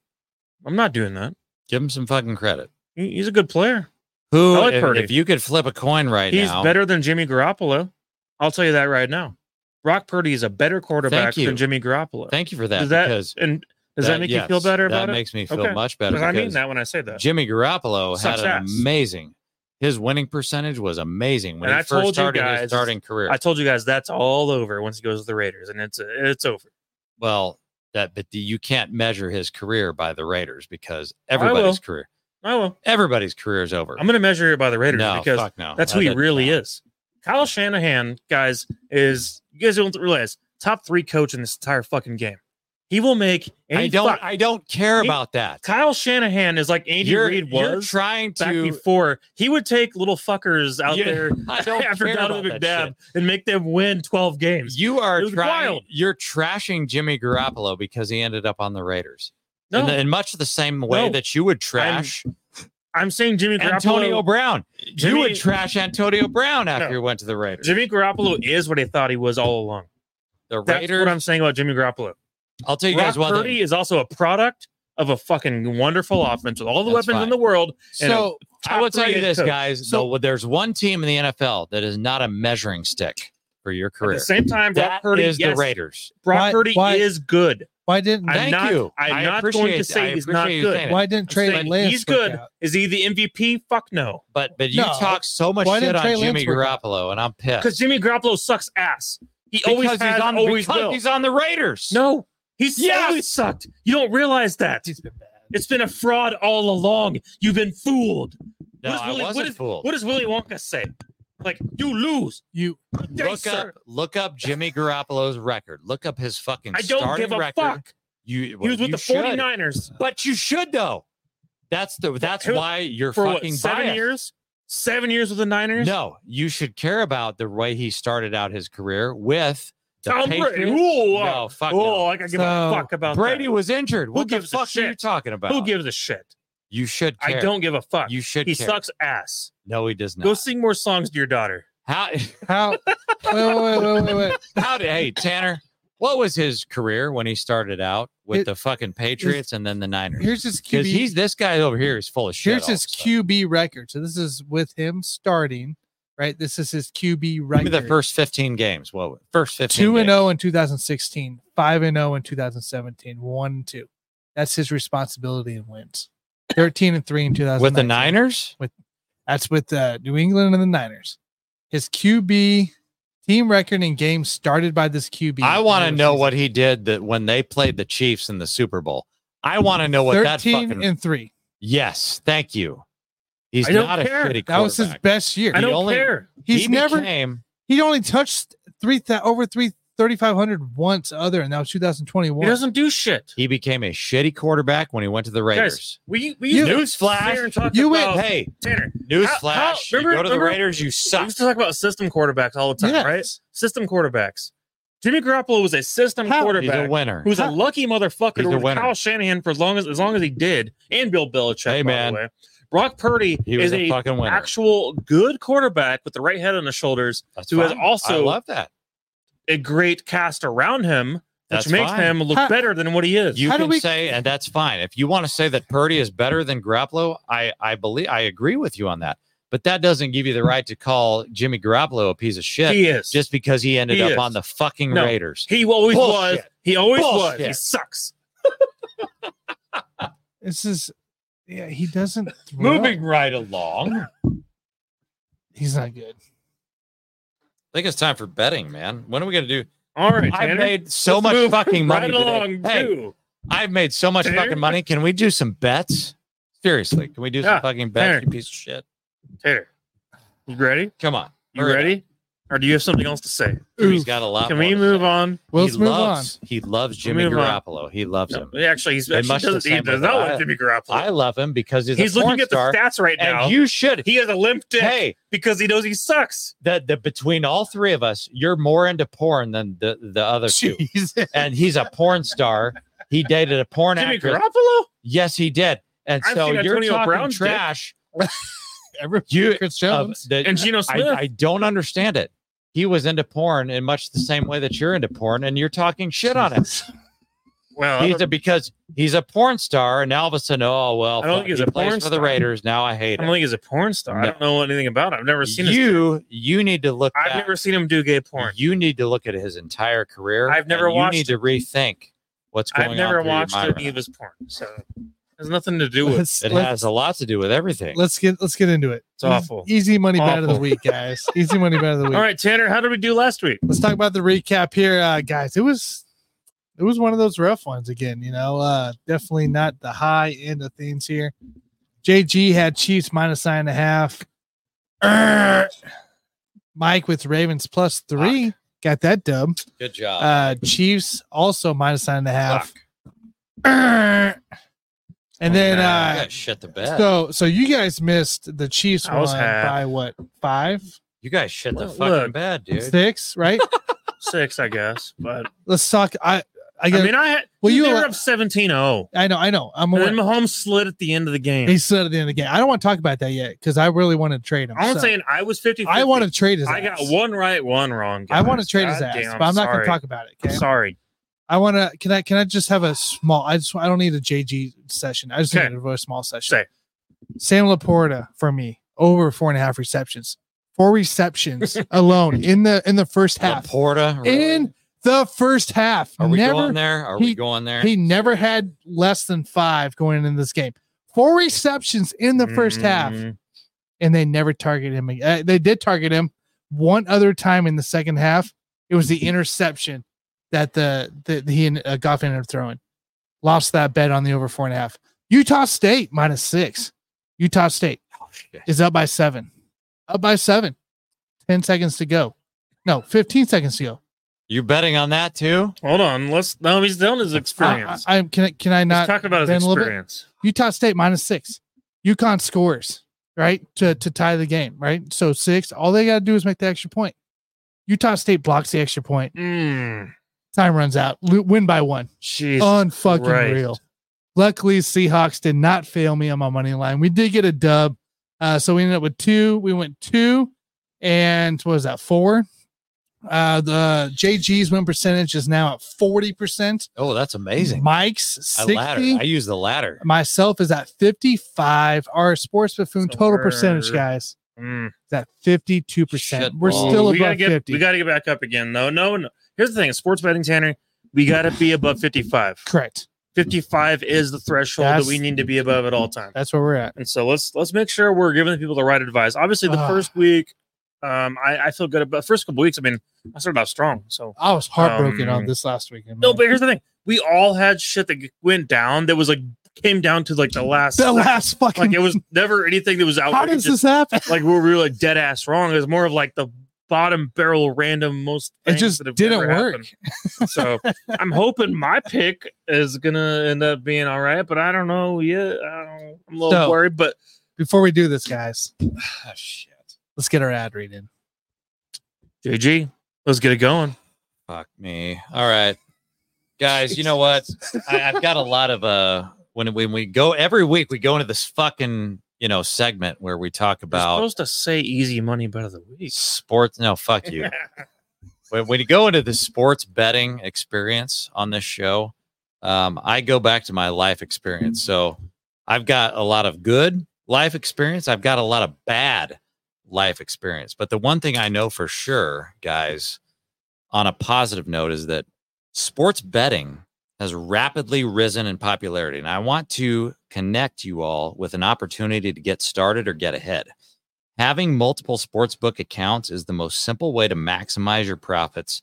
I'm not doing that. Give him some fucking credit. He- He's a good player. Who, I like if, Purdy. if you could flip a coin right now? He's now, better than Jimmy Garoppolo. I'll tell you that right now. Brock Purdy is a better quarterback you. than Jimmy Garoppolo. thank you for that does that because and does that, make you feel yes, better that about it? That makes me feel Okay. much better. I mean that when I say that. Jimmy Garoppolo had an ass. amazing. His winning percentage was amazing when And he I first told you started guys- his starting career. I told you guys that's all over once he goes to the Raiders, and it's it's over. well, that but the, you can't measure his career by the Raiders because will. everybody's career, Oh well, everybody's career is over. I'm going to measure it by the Raiders no, because no. that's That who he really count. is. Kyle Shanahan, guys, is you guys don't realize top three coach in this entire fucking game. He will make I don't. fuck- I don't care He- about that. Kyle Shanahan is like Andy you're, Reid you're was trying back to. before. He would take little fuckers out there after Donovan McNabb and make them win 12 games. You are trying. wild. You're trashing Jimmy Garoppolo because he ended up on the Raiders. No, in, the- in much the same way No. that you would trash I'm saying Jimmy Garoppolo. Antonio Brown. Jimmy, you would trash Antonio Brown after No. he went to the Raiders. Jimmy Garoppolo is what he thought he was all along. the Raiders. That's what I'm saying about Jimmy Garoppolo. I'll tell you Brock guys one Purdy thing. is also a product of a fucking wonderful mm-hmm. offense with all the That's weapons fine. in the world. and So I will tell you this, coach. guys. So- though, there's one team in the NFL that is not a measuring stick for your career. At the same time, Brock That Purdy is yes, the Raiders. Brock Why- Purdy why- is good. why didn't I'm Thank not- you. I'm I not going to say he's not good. why didn't Trey saying Lance he's good. out? Is he the MVP? Fuck no. But but you No. talk so much Why shit didn't on Trey Jimmy Lance work out? Garoppolo, and I'm pissed. Because Jimmy Garoppolo sucks ass. He always has, he's on always because will. he's on the Raiders. No, he's Yes. always sucked. You don't realize that. He's been bad. It's been a fraud all along. You've been fooled. no, what, does I Willy, wasn't what, does, fooled. what does Willy Wonka say? Like, you lose. You day, look sir. up look up Jimmy Garoppolo's record. Look up his fucking I don't starting give a record. fuck. You He was with you the should. 49ers But you should though. That's the that's Who- why you're for what, seven biased. years? Seven years with the Niners? No, you should care about the way he started out his career with the Tom Brady. Patriots. Ooh, uh, No, fuck oh, no. I can give So, a fuck about Brady that. was injured. What the gives a fuck are you shit? talking about? Who gives a shit? you should care. I don't give a fuck. You should he care. sucks ass. No, he does not. Go sing more songs to your daughter. How how? wait, wait, wait, wait, wait. how did hey Tanner? What was his career when he started out with It- the fucking Patriots and then the Niners? Here's his Because QB. he's this guy over here is full of shit. here's all his of a sudden. QB record. So this is with him starting. Right. This is his QB Give me the first 15 games. Well, first 15 two and games. zero in 2016, five and zero in 2017, one and two. That's his responsibility in wins. 13 and three in 2000 with the Niners. With that's with uh, New England and the Niners. His QB team record in games started by this QB. I want to know season. what he did that when they played the Chiefs in the Super Bowl. I want to know what that 13 fucking and three. Yes, thank you. He's I don't not care. a shitty That was his best year. I He don't only- care. He's he never became he only touched three thou- over three 3500 once other and that was 2021. He doesn't do shit. he became a shitty quarterback when he went to the Raiders. We we You- used to sit here and talk You went- hey, Tanner. newsflash! how- You remember- go to the Raiders, you We suck. used to talk about system quarterbacks all the time, Yes. right? System quarterbacks. Jimmy Garoppolo was a system How? He's a winner. who's a lucky motherfucker He's to a with winner. Kyle Shanahan for as long as as long as he did, and Bill Belichick. Hey, by man. The. Brock Purdy He is a a fucking actual good quarterback with the right head on his shoulders, That's who has also- I love that. a great cast around him, which That's makes fine. him look How- better than what he is. You How can we- say, and that's fine. If you want to say that Purdy is better than Garoppolo, I I believe I agree with you on that. But that doesn't give you the right to call Jimmy Garoppolo a piece of shit he is. just because he ended He up is. on the fucking No. Raiders. he always was. He always was. He sucks. This is yeah, he doesn't throw. Moving right along. He's not good. I think it's time for betting, man. When are we gonna do? All right, I've Tanner. made so Let's much fucking money. right today. along Hey, too. I've made so much Tanner? fucking money. Can we do some bets? Seriously, can we do Yeah, some fucking bets? Tanner. You piece of shit. Tanner, you ready? Come on. You hurry up. ready? Or do you have something else to say? He's got a lot. Can more we to move say. on? Well, he let's move loves, He loves Jimmy move. Garoppolo. He loves No, him. actually, he's actually much the doesn't, he same does not that like I- Jimmy Garoppolo. I love him because he's, he's a porn looking at star, the stats right now. and you should. he has a limp dick hey, because he knows he sucks. That the between all three of us, you're more into porn than the the other two. And he's a porn star. He dated a porn actor. Jimmy actress. Garoppolo? Yes, he did. And I've so you're Antonio talking Brown's trash. Every You Chris uh, Jones. the- And Geno Smith. I, I don't understand it. He was into porn in much the same way that you're into porn, and you're talking shit on him. well, He's a, because he's a porn star, and now all of a sudden, oh well, I don't think he's he a plays porn for the. Raiders. Now I hate I don't think he's a porn star. I don't know anything about him. I've never seen his. you you need to look. I've back. never seen him do gay porn. You need to look at his entire career. I've never watched You need to rethink what's going on. I've never your watched any of his porn, so has nothing to do with. let's. It let's, has a lot to do with everything. let's get let's get into it. It's awful. Easy money bet of the week, guys. Easy money bet of the week. All right, Tanner, how did we do last week? let's talk about the recap here, uh, guys. It was it was one of those rough ones again. You know, uh, definitely not the high end of things here. JG had Chiefs minus nine and a half. Err. Mike with Ravens plus three got that dub. Good job. Uh, Chiefs also minus nine and a half. Fuck. Err. And Oh, then man, I uh, got shit the bed. so so you guys missed the Chiefs one half. by what five you guys shit the Look, fucking look. bed, dude. six right? Six, I guess. But Let's talk. I I I, mean, I had. Well, Well, you you were allo- up 17-0. I know. I know. I'm And aware. then Mahomes slid at the end of the game. He said at the end of the game. I don't want to talk about that yet because I really want to trade him. I'm So, saying I was 50 I want to trade his. I got one right, one wrong. I want to guys. trade his God ass, damn, but I'm not going to talk about it. Okay. Sorry. I want to. Can I? Can I just have a small? I just. I don't need a JG session. I just Okay. need a very small session. Say. Sam LaPorta for me over four and a half receptions. Four receptions alone in the in the first half. Laporta. really? In the first half. Are we never going there? Are he- we going there? he never had less than five going in this game. Four receptions in the first half. Mm, and they never targeted him. Uh, they did target him one other time in the second half. It was the interception that the, the he and uh, Goff ended up throwing. Lost that bet on the over four and a half. Utah State minus six. Utah State Oh, is up by seven. Up by seven. 10 seconds to go. No, 15 seconds to go. You betting on that too? Hold on. Let's. No, he's telling his experience. I, I, can, I- can I Let's not? talk about his bend a little bit? experience. Utah State minus six. UConn scores, right? To to tie the game, right? So six. All they gotta do is make the extra point. Utah State blocks the extra point. Mm, Time runs out. Lo- Win by one. Jesus Unfucking Christ. real. Luckily, Seahawks did not fail me on my money line. We did get a dub. Uh, so we ended up with two. We went two and what was that? Four. Uh, the JG's win percentage is now at 40%. Oh, that's amazing. Mike's I ladder. 60. I use the ladder. Myself is at 55. Our sports buffoon So total percentage, guys, Mm. is at 52%. Shit We're still we above gotta get 50. we gotta get back up again. No, no, no. Here's the thing: sports betting, Tanner. We gotta be above 55. Correct. 55 is the threshold That's- that we need to be above at all times. That's where we're at. And so let's let's make sure we're giving the people the right advice. Obviously, the Ah. first week, um, I, I feel good about first couple weeks. I mean, I started off strong. So I was heartbroken Um, on this last weekend. no, but here's the thing: we all had shit that went down that was like came down to like the last. the last fucking. like it was never anything that was out. how does this happen? like where we were like dead ass wrong. It was more of like the bottom barrel random most. It just that have didn't ever work. So I'm hoping my pick is gonna end up being all right, but I don't know yet. I don't, I'm a little So- worried, but Before we do this, guys, Oh, shit. let's get our ad read in. JG, let's get it going. Fuck me. All right, guys. You know what? I, I've got a lot of uh. When when we go every week, we go into this fucking you know segment where we talk about supposed to say easy money bet of the week. sports. No, fuck you. when, when you go into the sports betting experience on this show, um, I go back to my life experience. So I've got a lot of good life experience. I've got a lot of bad life experience. But the one thing I know for sure, guys, on a positive note, is that sports betting has rapidly risen in popularity. And I want to connect you all with an opportunity to get started or get ahead. Having multiple sportsbook accounts is the most simple way to maximize your profits,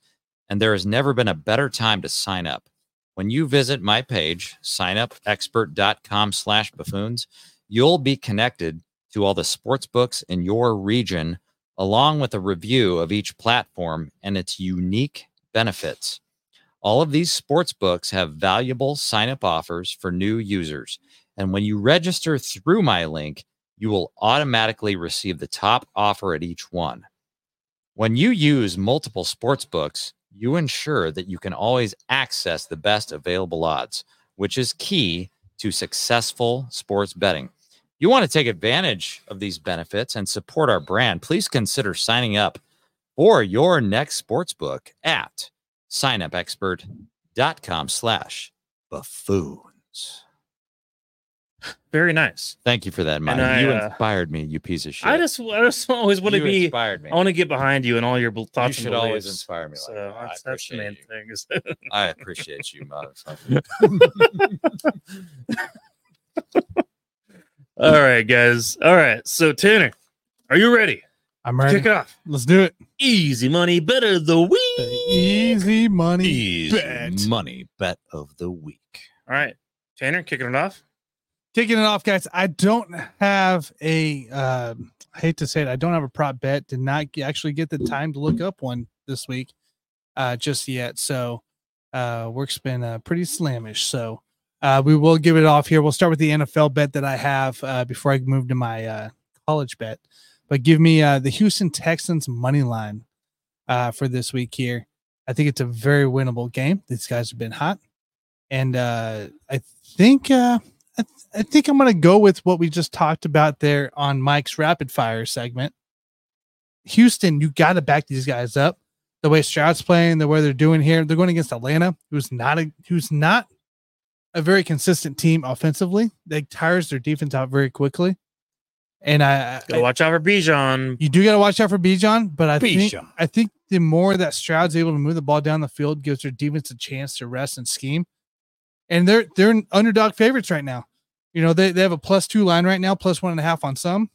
and there has never been a better time to sign up. When you visit my page, signupexpert.com slash buffoons, you'll be connected to all the sports books in your region, along with a review of each platform and its unique benefits. All of these sports books have valuable sign up offers for new users. And when you register through my link, you will automatically receive the top offer at each one. When you use multiple sports books, you ensure that you can always access the best available odds, which is key to successful sports betting. You want to take advantage of these benefits and support our brand, please consider signing up for your next sports book at signupexpert.com slash buffoons. Very nice. Thank you for that, Mike. You uh, inspired me, you piece of shit. I just, I just always want to be. inspired me. I want to get behind you and all your bel- You thoughts. and should always inspire me. Like So that. I that's, that's the main appreciate you. thing. is- I appreciate you, motherfucker. all right, guys. All right. So Tanner, are you ready? I'm ready. Kick it off. Let's do it. Easy money, better the The week. easy money Easy bet. money bet of the week. All right, Tanner, kicking it off. Kicking it off, guys. I don't have a. Uh, I hate to say it. I don't have a prop bet. Did not g- actually get the time to look up one this week, uh, just yet. So, uh, work's been uh, pretty slamish. So, uh, we will give it off here. We'll start with the NFL bet that I have uh, before I move to my uh, college bet. But give me uh, the Houston Texans money line uh, for this week here. I think it's a very winnable game. These guys have been hot, and uh, I think uh, I, th- I think I'm going to go with what we just talked about there on Mike's rapid fire segment. Houston, you got to back these guys up. The way Stroud's playing, the way they're doing here, they're going against Atlanta, who's not a who's not a very consistent team offensively. They tires their defense out very quickly, and I, Gotta I watch out for Bijan. you do got to watch out for Bijan, but I think I think the more that Stroud's able to move the ball down the field gives their defense a chance to rest and scheme. And they're they're underdog favorites right now. You know, they, they have a plus two line right now, plus one and a half on some.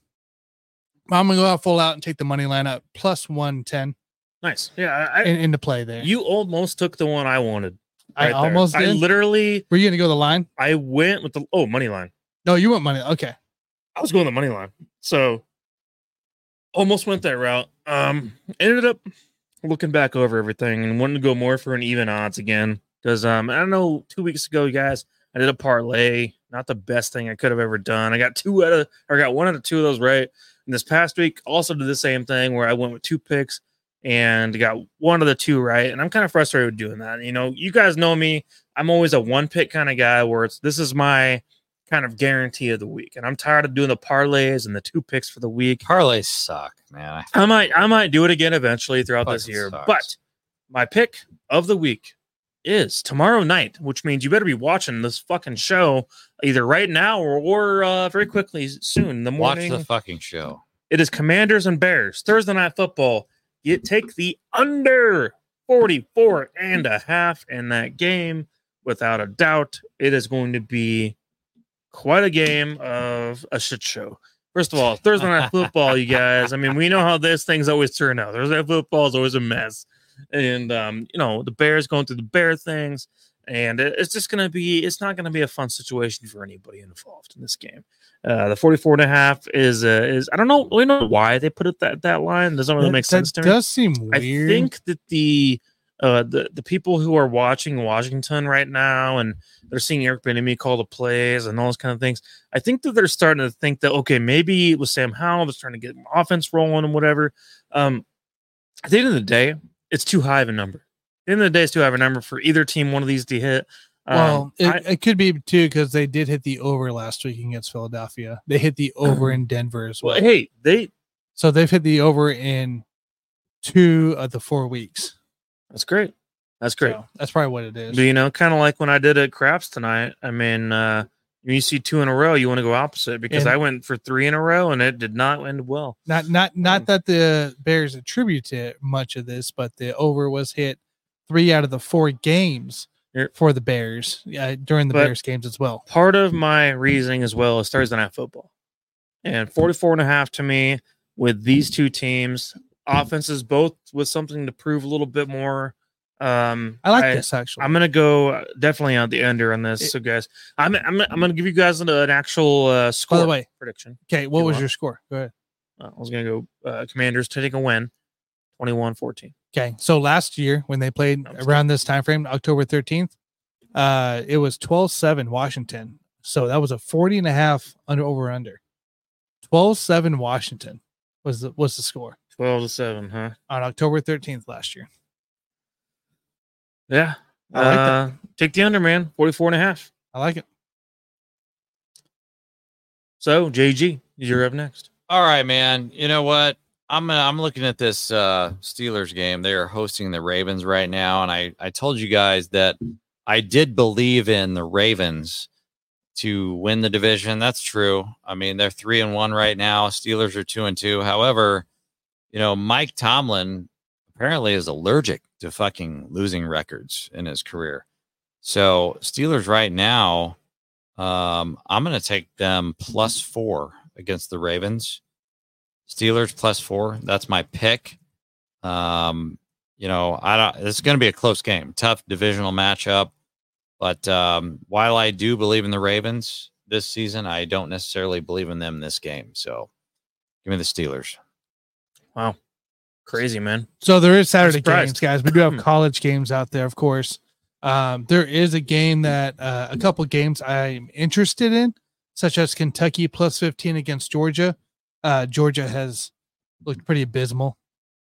I'm gonna go out full out and take the money line up plus one ten Nice. Yeah, I, I, in, into play there. you almost took the one I wanted. I right there. almost I literally, Were you gonna go the line? I went with the oh money line. No, you went money. Okay. I was going the money line. So almost went that route. Um ended up looking back over everything and wanted to go more for an even odds again. Because um I don't know, two weeks ago, you guys, I did a parlay. Not the best thing I could have ever done. I got two out of or I got one out of two of those right. And this past week also did the same thing where I went with two picks and got one of the two right. And I'm kind of frustrated with doing that. You know, you guys know me. I'm always a one pick kind of guy where it's this is my kind of guarantee of the week. And I'm tired of doing the parlays and the two picks for the week. Parlays suck, man. I might I might do it again eventually throughout this year. sucks. But my pick of the week is tomorrow night, which means you better be watching this fucking show either right now or, or uh, very quickly soon in the morning. Watch the fucking show. It is Commanders and Bears Thursday night football. You take the under 44 and a half in that game without a doubt. It is going to be quite a game of a shit show. First of all, Thursday night football, you guys. I mean, we know how this things always turn out. Thursday night football is always a mess. And um, you know, the Bears going through the bear things, and it's just gonna be it's not gonna be a fun situation for anybody involved in this game. Uh, the 44 and a half is uh, is I don't know really know why they put it that that line. Doesn't really That- make sense to me. does seem weird. I think that the uh the, the people who are watching Washington right now and they're seeing Eric Bieniemy call the plays and all those kind of things. I think that they're starting to think that okay, maybe it was Sam Howell was trying to get offense rolling and whatever. Um at the end of the day, it's too high of a number. At the end of the day, it's too high of a number for either team, one of these to hit. Um, Well, it, I- it could be too because they did hit the over last week against Philadelphia. They hit the over in Denver as well. well, hey, they So they've hit the over in two of the four weeks. That's great. That's great. So that's probably what it is. But, you know, kind of like when I did at craps tonight. I mean, uh, when you see two in a row, you want to go opposite because And- I went for three in a row and it did not end well. Not not not that the Bears attribute to much of this, but the over was hit three out of the four games for the Bears uh, during the But- Bears games as well. Part of my reasoning as well is Thursday night football. And 44 and a half to me with these two teams, offenses both with something to prove a little bit more. Um, I like this actually. I'm gonna go uh, definitely on the under on this. It- so, guys, I'm I'm, I'm gonna give you guys an, an actual uh, score By the way, prediction. okay, what was want? your score? Go ahead. Uh, I was gonna go uh, Commanders to take a win, 21-14. Okay, so last year when they played around this time frame, October 13th, uh, it was 12-7 Washington. So that was a 40 and a half under over under. 12-7 Washington was the was the score 12 to 7, huh? on October 13th last year. Yeah. I like that. uh, take the under, man. 44 and a half. I like it. So JG, you're up next. All right, man. You know what? I'm uh, I'm looking at this uh, Steelers game. They are hosting the Ravens right now, and I I told you guys that I did believe in the Ravens to win the division. That's true. I mean, they're three and one right now. Steelers are two and two. However, you know, Mike Tomlin apparently is allergic to fucking losing records in his career. So Steelers right now, um, I'm going to take them plus four against the Ravens. Steelers plus four. That's my pick. Um, you know, I don't. It's going to be a close game, tough divisional matchup. But um, while I do believe in the Ravens this season, I don't necessarily believe in them this game. So, give me the Steelers. Wow, crazy man. So there is Saturday games, guys. We do have college games out there, of course. Um, there is a game that uh, a couple games I'm interested in, such as Kentucky plus 15 against Georgia. Uh, Georgia has looked pretty abysmal,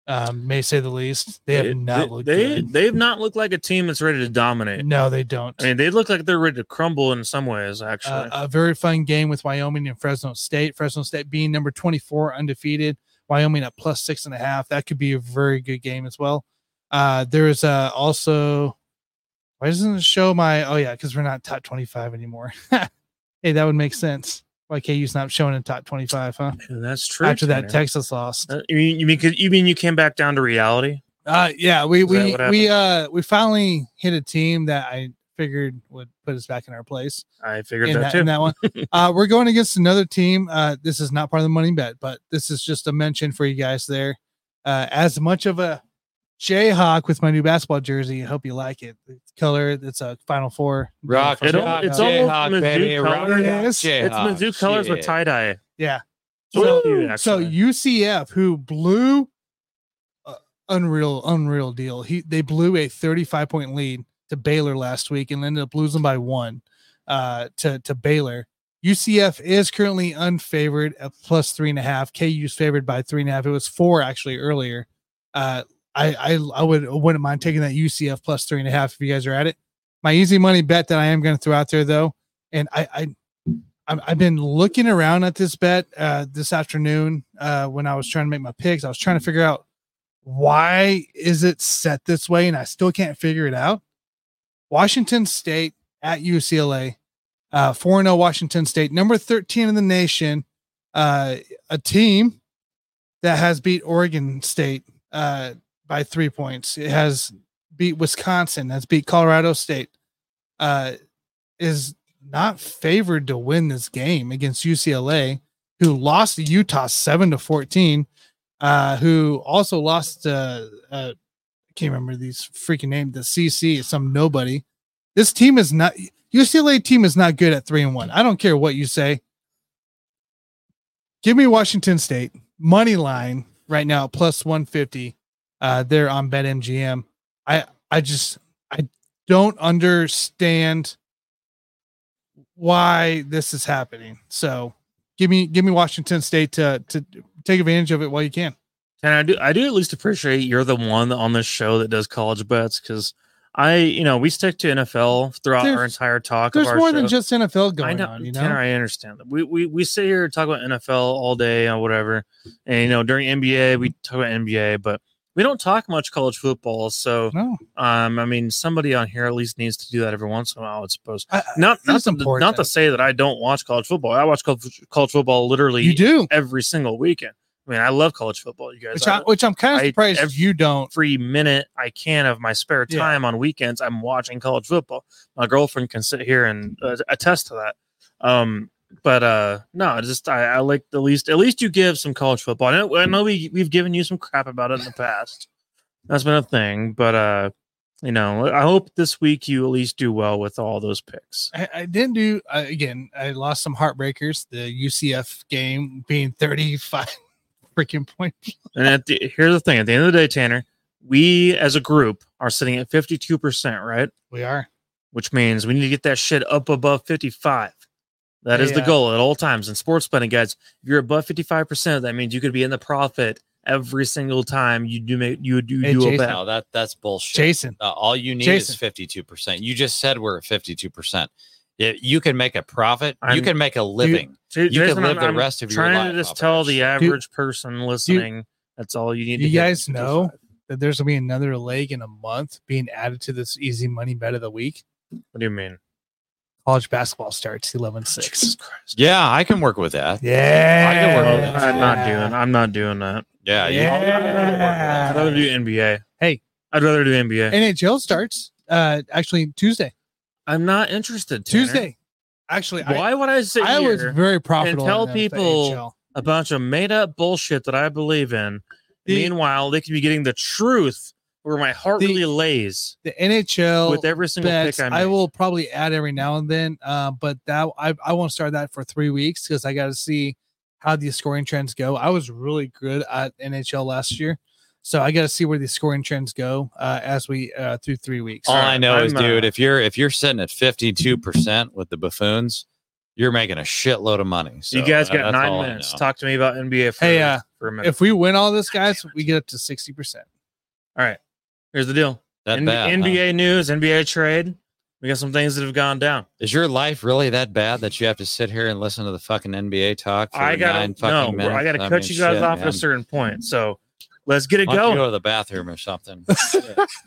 um, may say the least. They have not looked They good. they've not looked like a team that's ready to dominate. No, they don't. I mean, they look like they're ready to crumble in some ways. Actually, Uh, a very fun game with Wyoming and Fresno State. Fresno State being number 24 undefeated, Wyoming at plus six and a half. That could be a very good game as well. Uh, there is uh, also, why doesn't it show my, oh, yeah, because we're not top 25 anymore. hey, that would make sense. Why KU's not showing in top 25, huh? Yeah, that's true. After that Texas loss. Uh, you mean you mean you mean you came back down to reality? Uh, yeah, we we we uh we finally hit a team that I figured would put us back in our place. I figured in that, that, too. in that one. uh, we're going against another team. Uh, this is not part of the money bet, but this is just a mention for you guys there. Uh, as much of a Jayhawk with my new basketball jersey, I hope you like it. It's color, it's a Final Four. Rock, It al- Rock, it's Jayhawk, almost Mizzou baby, colors. It is. Jayhawk, it's Mizzou colors with tie dye. Yeah. So, So, so UCF, who blew uh, unreal, unreal deal. He they blew a 35 point lead to Baylor last week and ended up losing by one uh, to to Baylor. UCF is currently unfavored at plus three and a half. KU's favored by three and a half. It was four actually earlier. Uh, I I I would wouldn't mind taking that UCF plus three and a half if you guys are at it. My easy money bet that I am going to throw out there though, and I I I've, been looking around at this bet uh, this afternoon uh, when I was trying to make my picks. I was trying to figure out why is it set this way, and I still can't figure it out. Washington State at UCLA, uh, 4 0 Washington State, number 13 in the nation, uh, a team that has beat Oregon State uh, by three points. It has beat Wisconsin, has beat Colorado State, uh, is not favored to win this game against UCLA, who lost to Utah 7 to 14, uh, who also lost to, uh, I can't remember these freaking names, the CC, some nobody. This team is not, UCLA team is not good at 3 and 1. I don't care what you say. Give me Washington State money line right now plus 150 uh they're on BetMGM. I I just I don't understand why this is happening. So give me give me Washington State to to take advantage of it while you can. And I do I do at least appreciate you're the one on this show that does college bets because I you know we stick to NFL throughout our entire talk. There's of our more show. than just NFL I going know, on, you know. Tanner, I understand that. We, we we sit here and talk about NFL all day or whatever, and you know during NBA we talk about NBA, but we don't talk much college football. So no, um, I mean somebody on here at least needs to do that every once in a while. I suppose I, not not to, important. not to say that I don't watch college football. I watch college, college football literally you do, every single weekend. I mean, I love college football. You guys, which I, which I'm kind of I- surprised every- you don't. every minute I can of my spare Yeah. time on weekends, I'm watching college football. My girlfriend can sit here and uh, attest to that. Um, but uh, no, just I, I like the least. At least you give some college football. I know, I know we we've given you some crap about it in the past. That's been a thing, but uh, you know, I hope this week you at least do well with all those picks. I, I didn't do uh, again. I lost some heartbreakers. The UCF game being 35 freaking points. And at the, here's the thing: at the end of the day, Tanner, we as a group are sitting at 52 percent, right? We are. which means we need to get that shit up above 55. That is the goal at all times. In sports betting, guys, if you're above 55%, that means you could be in the profit every single time you do make you do Hey, do a bet. No, that that's bullshit. Jason, Uh, all you need Jason. is fifty two percent. You just said we're at fifty two percent. You can make a profit. you I'm- can make a living. So, You could Jason, live I'm- the I'm rest of your life. trying to just tell this the shit. average person listening. that's all you need. You to get guys to know decide. that there's gonna be another leg in a month being added to this easy money bet of the week. What do you mean? College basketball starts 11 6. Jesus Christ. Yeah, I can work with that. Yeah. I can work Oh, with I'm not doing. I'm not doing that. Yeah, you- Yeah. I'd rather do NBA. Hey. I'd rather do NBA. NHL starts uh actually Tuesday. I'm not interested. Tanner. Tuesday. Actually, I, Why would I sit I was very profitable. and tell in the- the people- a bunch of made up bullshit that I believe in? The- Meanwhile, they could be getting the truth where my heart The- really lays the NHL with every single bets, pick I make. I, will probably add every now and then. Uh, but that I, I won't start that for three weeks because I got to see how the scoring trends go. I was really good at NHL last year, so I got to see where these scoring trends go uh, as we uh, through three weeks. All I know is, I'm, uh, dude, if you're if you're sitting at fifty two percent with the buffoons, you're making a shitload of money. So you guys got nine minutes. Talk to me about NBA for, Hey, uh, for a minute. If we win all this, guys, we get up to sixty percent. All right. Here's the deal. That N- bad, huh? NBA news, NBA trade. We got some things that have gone down. Is your life really that bad that you have to sit here and listen to the fucking NBA talk? For I gotta no, fucking minutes? I gotta cut mean, you guys shit, off at a certain point. So let's get it Why you going. go to the bathroom or something.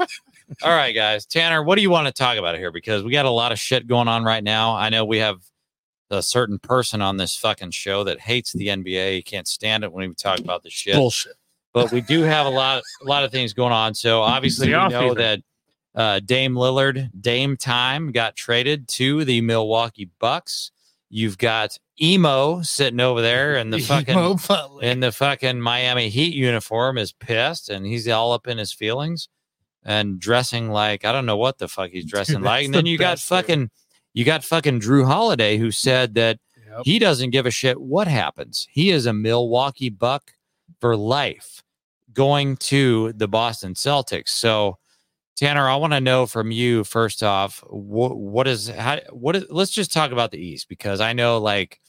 All right, guys. Tanner, what do you want to talk about here? Because we got a lot of shit going on right now. I know we have a certain person on this fucking show that hates the NBA. He can't stand it when we talk about the shit. Bullshit. But we do have a lot, a lot of things going on. So obviously, The we know season. that uh, Dame Lillard, Dame time, got traded to the Milwaukee Bucks. You've got emo sitting over there, and the fucking in the fucking Miami Heat uniform is pissed and he's all up in his feelings and dressing like I don't know what the fuck he's dressing like. And then the you got best, dude. fucking you got fucking Jrue Holiday who said that Yep. he doesn't give a shit what happens. He is a Milwaukee Buck for life going to the Boston Celtics. So Tanner, I want to know from you first off, what what is how what is, let's just talk about the East because I know like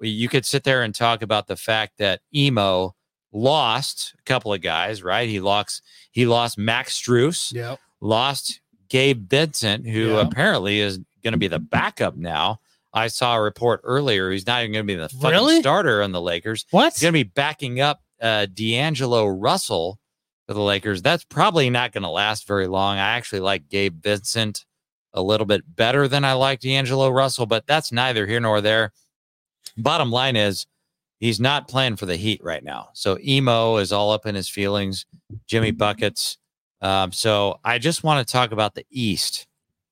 you could sit there and talk about the fact that emo lost a couple of guys, right? He lost he lost Max Strus, Yep. lost Gabe Vincent, who Yeah. apparently is going to be the backup now. I saw a report earlier he's not even going to be the fucking Really? starter on the Lakers. What? He's going to be backing up uh, D'Angelo Russell for the Lakers. That's probably not going to last very long. I actually like Gabe Vincent a little bit better than I like D'Angelo Russell, but that's neither here nor there. Bottom line is he's not playing for the Heat right now. So emo is all up in his feelings. Jimmy buckets. Um, so I just want to talk about the East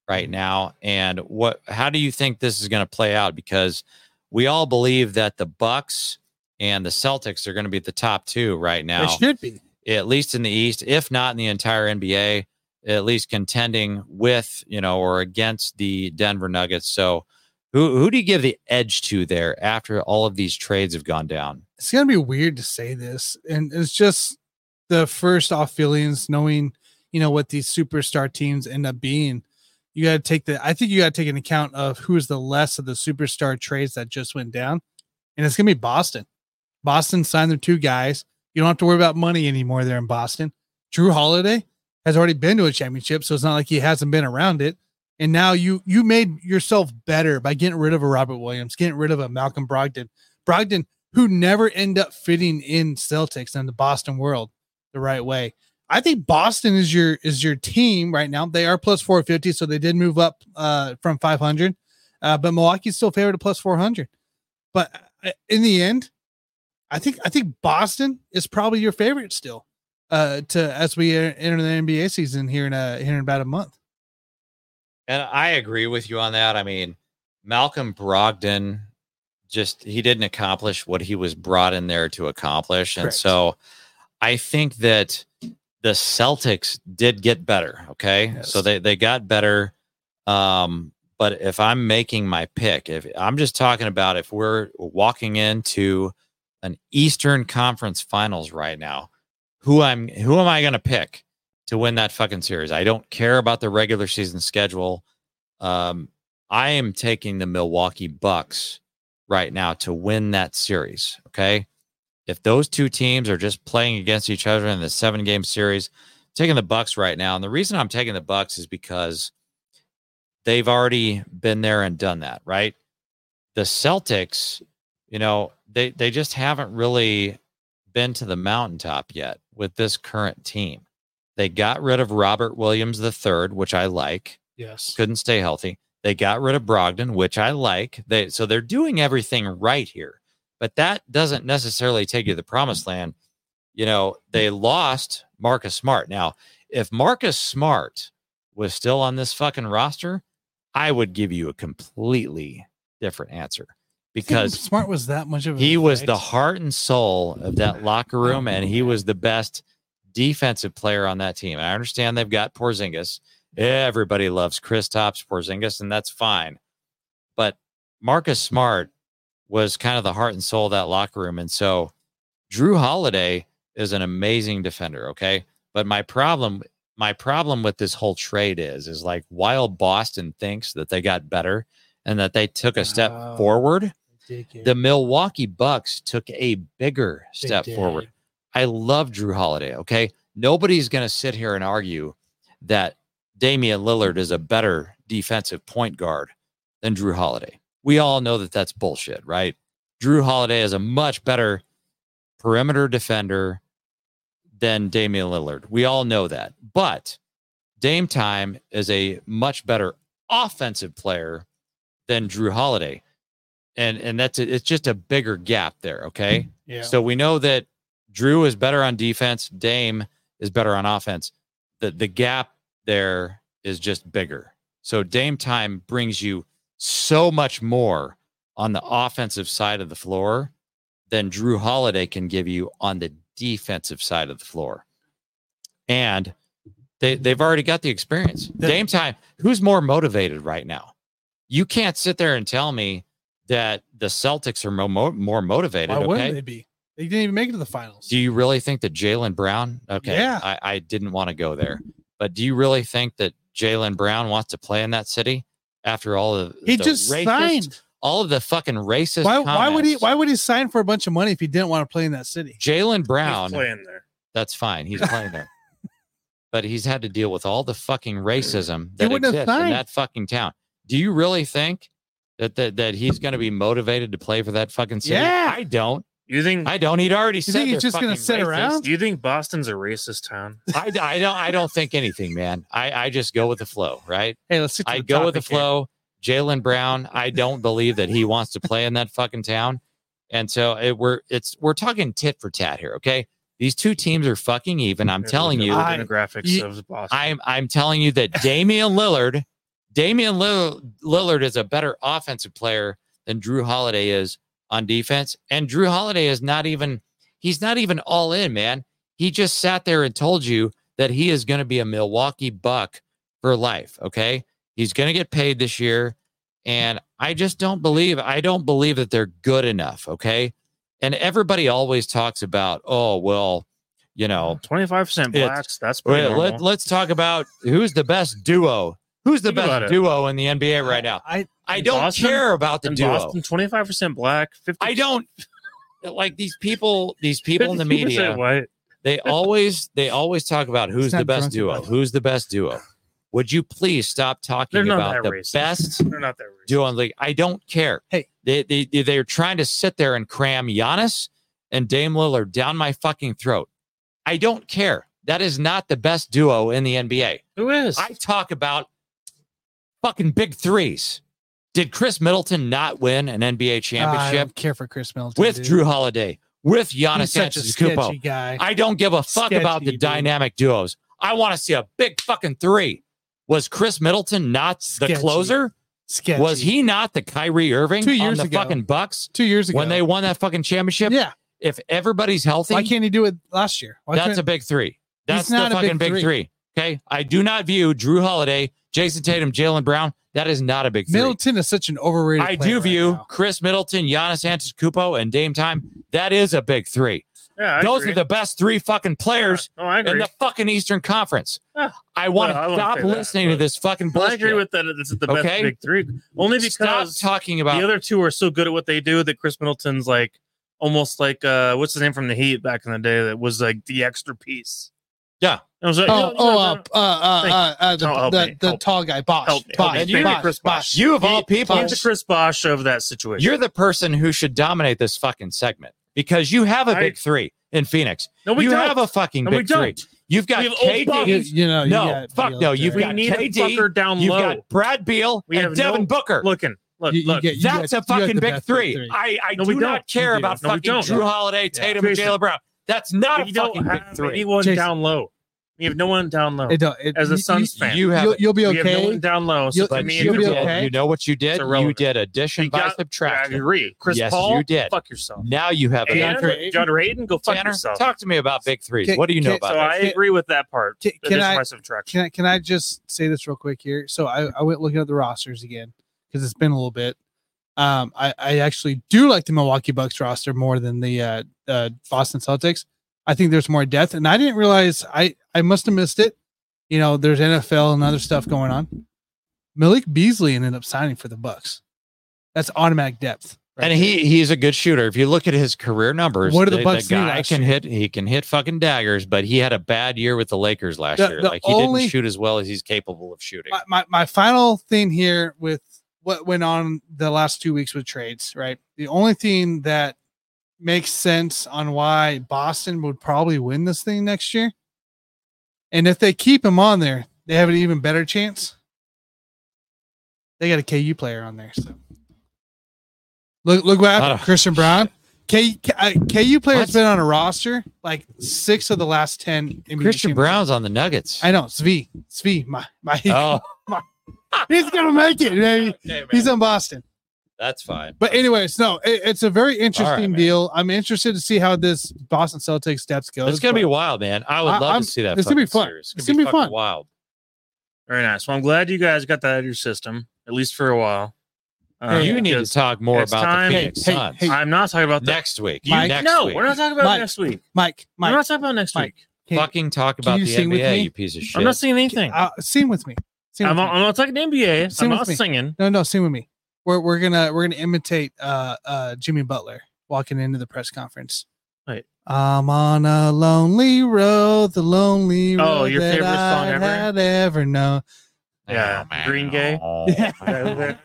right now and what. How do you think this is going to play out? Because we all believe that the Bucks and the Celtics are going to be at the top two right now It should be. At least in the East, if not in the entire NBA, at least contending with, you know, or against the Denver Nuggets. So who who do you give the edge to there after all of these trades have gone down? it's gonna be weird to say this, and it's just the first off feelings, knowing you know what these superstar teams end up being. You got to take the. I think you got to take an account of who is the less of the superstar trades that just went down, and it's gonna be Boston. Boston signed their two guys. You don't have to worry about money anymore there in Boston. Jrue Holiday has already been to a championship, so it's not like he hasn't been around it. And now you you made yourself better by getting rid of a Robert Williams, getting rid of a Malcolm Brogdon. Brogdon, who never end up fitting in Celtics and the Boston world the right way. I think Boston is your is your team right now. They are plus 450, so they did move up uh, from 500. Uh, but Milwaukee's still favored at plus 400. But uh, in the end, I think I think Boston is probably your favorite still. Uh, to as we enter the NBA season here in a here in about a month. And I agree with you on that. I mean, Malcolm Brogdon just he didn't accomplish what he was brought in there to accomplish. And Correct. so I think that the Celtics did get better. Okay. Yes. So they, they got better. Um, but if I'm making my pick, if I'm just talking about if we're walking into an Eastern Conference Finals right now, who I'm who am I going to pick to win that fucking series? I don't care about the regular season schedule. Um, I am taking the Milwaukee Bucks right now to win that series. Okay. If those two teams are just playing against each other in the seven game series, I'm taking the Bucks right now. And the reason I'm taking the Bucks is because they've already been there and done that, right? The Celtics you know, they they just haven't really been to the mountaintop yet with this current team. They got rid of Robert Williams III, which I like. Yes. Couldn't stay healthy. They got rid of Brogdon, which I like. They so they're doing everything right here. But that doesn't necessarily take you to the promised land. You know, they lost Marcus Smart. Now, if Marcus Smart was still on this fucking roster, I would give you a completely different answer because Smart was that much of a he was the heart and soul of that locker room, and he was the best defensive player on that team. I understand they've got Porzingis. Everybody loves Kristaps Porzingis, and that's fine. But Marcus Smart was kind of the heart and soul of that locker room, and so Jrue Holiday is an amazing defender. Okay, but my problem, my problem with this whole trade is, is like while Boston thinks that they got better and that they took a step Wow. forward. The Milwaukee Bucks took a bigger step forward. I love Jrue Holiday. Okay. Nobody's going to sit here and argue that Damian Lillard is a better defensive point guard than Jrue Holiday. We all know that that's bullshit, right? Jrue Holiday is a much better perimeter defender than Damian Lillard. We all know that. But Dame Time is a much better offensive player than Jrue Holiday. And and that's it's just a bigger gap there, okay? Mm-hmm. yeah. So we know that Jrue is better on defense, Dame is better on offense. The the gap there is just bigger. So Dame time brings you so much more on the offensive side of the floor than Jrue Holiday can give you on the defensive side of the floor. And they they've already got the experience. Dame time, who's more motivated right now? You can't sit there and tell me that the Celtics are mo- mo- more motivated. Why wouldn't okay? they be? They didn't even make it to the finals. Do you really think that Jaylen Brown? Okay, Yeah. I, I didn't want to go there, but do you really think that Jaylen Brown wants to play in that city after all of he the just racist- signed. all of the fucking racist? Why, why would he? Why would he sign for a bunch of money if he didn't want to play in that city? Jaylen He's Brown? playing there. That's fine. He's playing there, but he's had to deal with all the fucking racism that wouldn't have exists in that fucking town. Do you really think that that, that he's going to be motivated to play for that fucking city? Yeah. I don't. You think? I don't. He'd already said think he's just gonna sit racist. around? do you think Boston's a racist town? I, I don't I don't think anything, man. I, I just go with the flow, right? Hey, let's I go with the here. flow. Jaylen Brown, I don't believe that he wants to play in that fucking town. And so it, we're it's we're talking tit for tat here, okay? These two teams are fucking even. I'm There's telling you, I- demographics you- of Boston. I'm I'm telling you that Damian Lillard, Damian Lillard is a better offensive player than Jrue Holiday is on defense. And Jrue Holiday is not even he's not even all in, man. He just sat there and told you that he is going to be a Milwaukee Buck for life, okay? He's going to get paid this year and I just don't believe I don't believe that they're good enough, okay? And everybody always talks about, "Oh, well, you know, Twenty-five percent blacks. That's pretty normal. let, let's talk about who's the best duo. Who's the Think about best it. duo in the NBA right now? I I don't Boston? care about the in duo. Boston, twenty-five percent black. 50 I don't like these people. These people in the 52% media. White. They always they always talk about who's the best drunk duo. enough. Who's the best duo? Would you please stop talking They're not about that the racist. best They're not that racist. duo in the league? I don't care. Hey. they they they're trying to sit there and cram Giannis and Dame Lillard down my fucking throat. I don't care. That is not the best duo in the NBA. Who is? I talk about fucking big threes. Did Khris Middleton not win an NBA I championship don't care for Khris Middleton with dude. Jrue Holiday, with Giannis He's such a Antetokounmpo? guy. I don't give a fuck about the dude. dynamic duos. I want to see a big fucking three. Was Khris Middleton not the closer? Sketchy. Was he not the Kyrie Irving Two on years the ago. fucking Bucks two years ago when they won that fucking championship? Yeah. If everybody's healthy, Why can't he do it last year? Why that's couldn't- a big three. That's the fucking big big, three. three. Okay. I do not view Jrue Holiday, Jayson Tatum, Jaylen Brown. That is not a big three. Middleton is such an overrated. I do right view now. Khris Middleton, Giannis Antetokounmpo, and Dame Time. That is a big three. yeah, I Those agree. are the best three fucking players No, I in the fucking Eastern Conference. Yeah. I want to wouldn't stop say that, listening to this fucking bullshit. I agree with that. This is the best Okay? big three. Only because Stop because talking about the other two are so good at what they do that Khris Middleton's like almost like uh what's his name from the Heat back in the day that was like the extra piece. Yeah. I was like, Oh, no, no, oh, no, uh, uh, uh, uh, uh, the, Help the, me, the tall guy, Bosh. Help me, Bosh. And you- Bosh, Chris Bosh. Bosh. You of all He- people, He's the Chris Bosh of that situation. you're the person who should dominate this fucking segment because you have a I- big three in Phoenix. no, we you don't. have a fucking no, big three. don't. You've got We have old KD. You, you know, you No, got fuck Beal no, you've We got need a KD, fucker down You've low. got Brad Beal We have and Devin no- Booker. Looking, look, You- you look. get- you That's got- a fucking the big three. three. I, I No, do not don't. care about No, fucking. Jrue Holiday, Tatum, and Jason. Jaylen Brown. That's not we a don't fucking big three. anyone Jason. down low. We have no one down low. It don't- it- As a you- Suns you- fan, You have, You'll, you'll be we have no okay. one down low. So You'll- but me, you, you'll be it's did, okay. you know what you did? You did addition You by got- I subtraction. agree. Chris Yes, Paul, you did. fuck yourself. Now you have a And DeAndre- DeAndre go fuck Tanner, yourself. talk to me about big threes. Can- what do you know can- about so that? I agree with that part. Can- can Addition I- by subtraction. Can I, can I just say this real quick here? So I, I went looking at the rosters again because it's been a little bit. Um, I, I actually do like the Milwaukee Bucks roster more than the uh, uh, Boston Celtics. I think there's more depth, and I didn't realize I I must have missed it. You know, there's NFL and other stuff going on. Malik Beasley ended up signing for the Bucks. That's automatic depth. right and he he's a good shooter. If you look at his career numbers, What did the Bucks do guy can year? hit. He can hit fucking daggers, but he had a bad year with the Lakers last The- year. the like he only- didn't shoot as well as he's capable of shooting. my, my, my final thing here with what went on the last two weeks with trades, right? The only thing that makes sense on why Boston would probably win this thing next year, and if they keep him on there, they have an even better chance. They got a KU player on there, so look look what happened. Christian Braun. K, K, uh, KU player's What? been on a roster like six of the last ten. NBA Christian champions. Braun's on the Nuggets. I know Svi, Svi, my my. oh, He's gonna make it, baby. okay. He's in Boston. That's fine. But anyways, no, it, it's a very interesting man. deal. I'm interested to see how this Boston Celtics depth goes. It's gonna be wild, man. I would I- love I'm- to see that. it's gonna be fun. series. It's gonna be fucking fun. Wild. Very nice. Well, I'm glad you guys got that out of your system, at least for a while. Uh, you need to talk more about time- the Phoenix Hey, hey, Suns hey, I'm not talking about that. next week. You- Mike- next no, week. we're not talking about Mike, next week. Mike, We're not talking about next Mike, week. can- Fucking talk about you the sing with NBA, me? you piece of shit. I'm not saying anything. uh, sing with me. Sing I'm with not, me. I'm not talking NBA. Sing I'm with not me. singing. No, no, sing with me. We're we're gonna we're gonna imitate uh uh Jimmy Butler walking into the press conference. Right. I'm on a lonely road, the lonely road Oh, your that favorite song I ever? had ever known. Yeah, Meow, Green Gay. Yeah. meow,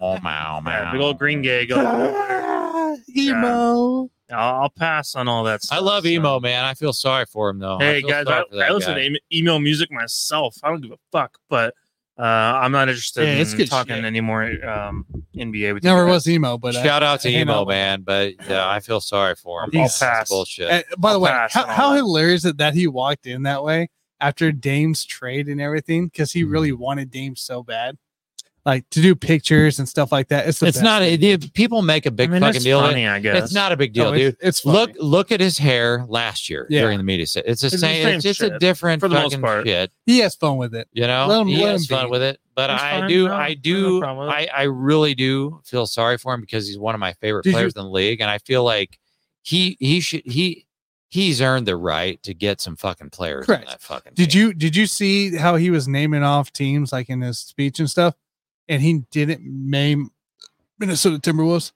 meow, meow, Yeah, big old Green Gay. Go. Emo. I'll, I'll pass on all that. Stuff, I Stuff, love so. emo, man. I feel sorry for him though. Hey feel guys, I, I listen guy. to em- email music myself. I don't give a fuck, but uh, I'm not interested Yeah, it's in good talking shit. anymore. Um, NBA with Never guys. was emo, but uh, Shout out to I hang emo, out man. But yeah, I feel sorry for him. I'll That's pass. bullshit. Uh, by the I'll way, how, how that. hilarious that, that he walked in that way after Dame's trade and everything because he Mhm. really wanted Dame so bad, like to do pictures and stuff like that. It's the it's best. not. It, people make a big I mean, fucking deal. of it. funny, I guess. It's not a big deal, No, it's- dude. It's funny. Look, look at his hair last year Yeah. during the media set. It's the It's the same. same It's just a different for the most fucking part. shit. he has fun with it. You know, Let him- he let has him fun be. with it. But That's I fine. do, No, I do, problem with I, I really do feel sorry for him because he's one of my favorite Did you- players in the league, and I feel like he he should he he's earned the right to get some fucking players Correct. in that fucking. Did team. you did you see how he was naming off teams like in his speech and stuff, and he didn't name Minnesota Timberwolves?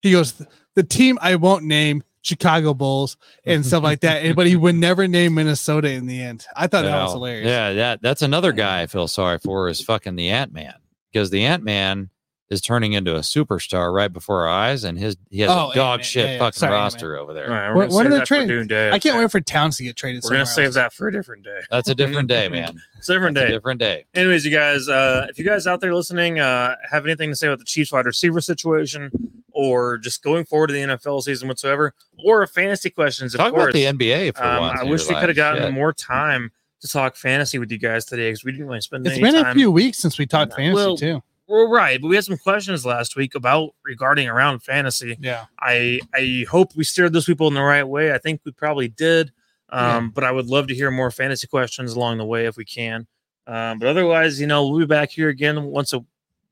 He goes, the team I won't name Chicago Bulls and stuff like that, but he would never name Minnesota in the end. I thought that was hilarious. Yeah, that that's another guy I feel sorry for is fucking the Ant Man because the Ant Man is turning into a superstar right before our eyes, and his he has Oh, a dog Ant-Man. shit Yeah, yeah. fucking Sorry, roster over there. All right, When- we're gonna when are save they that for trading? Dune Day. I can't wait for Towns to get traded. We're gonna save else. that for a different day. That's a different day, man. It's a different That's a day. different day. Anyways, you guys, uh, if you guys out there listening uh, have anything to say about the Chiefs wide receiver situation, or just going forward to the NFL season whatsoever, or a fantasy questions, of Talk course. about the NBA for um, once. I wish we could have gotten Shit. more time to talk fantasy with you guys today because we didn't really spend It's any been time. a few weeks since we talked fantasy Well, too. Well, right, but we had some questions last week about regarding around fantasy. Yeah. I I hope we steered those people in the right way. I think we probably did. Um, but I would love to hear more fantasy questions along the way if we can. Um, but otherwise, you know, we'll be back here again once a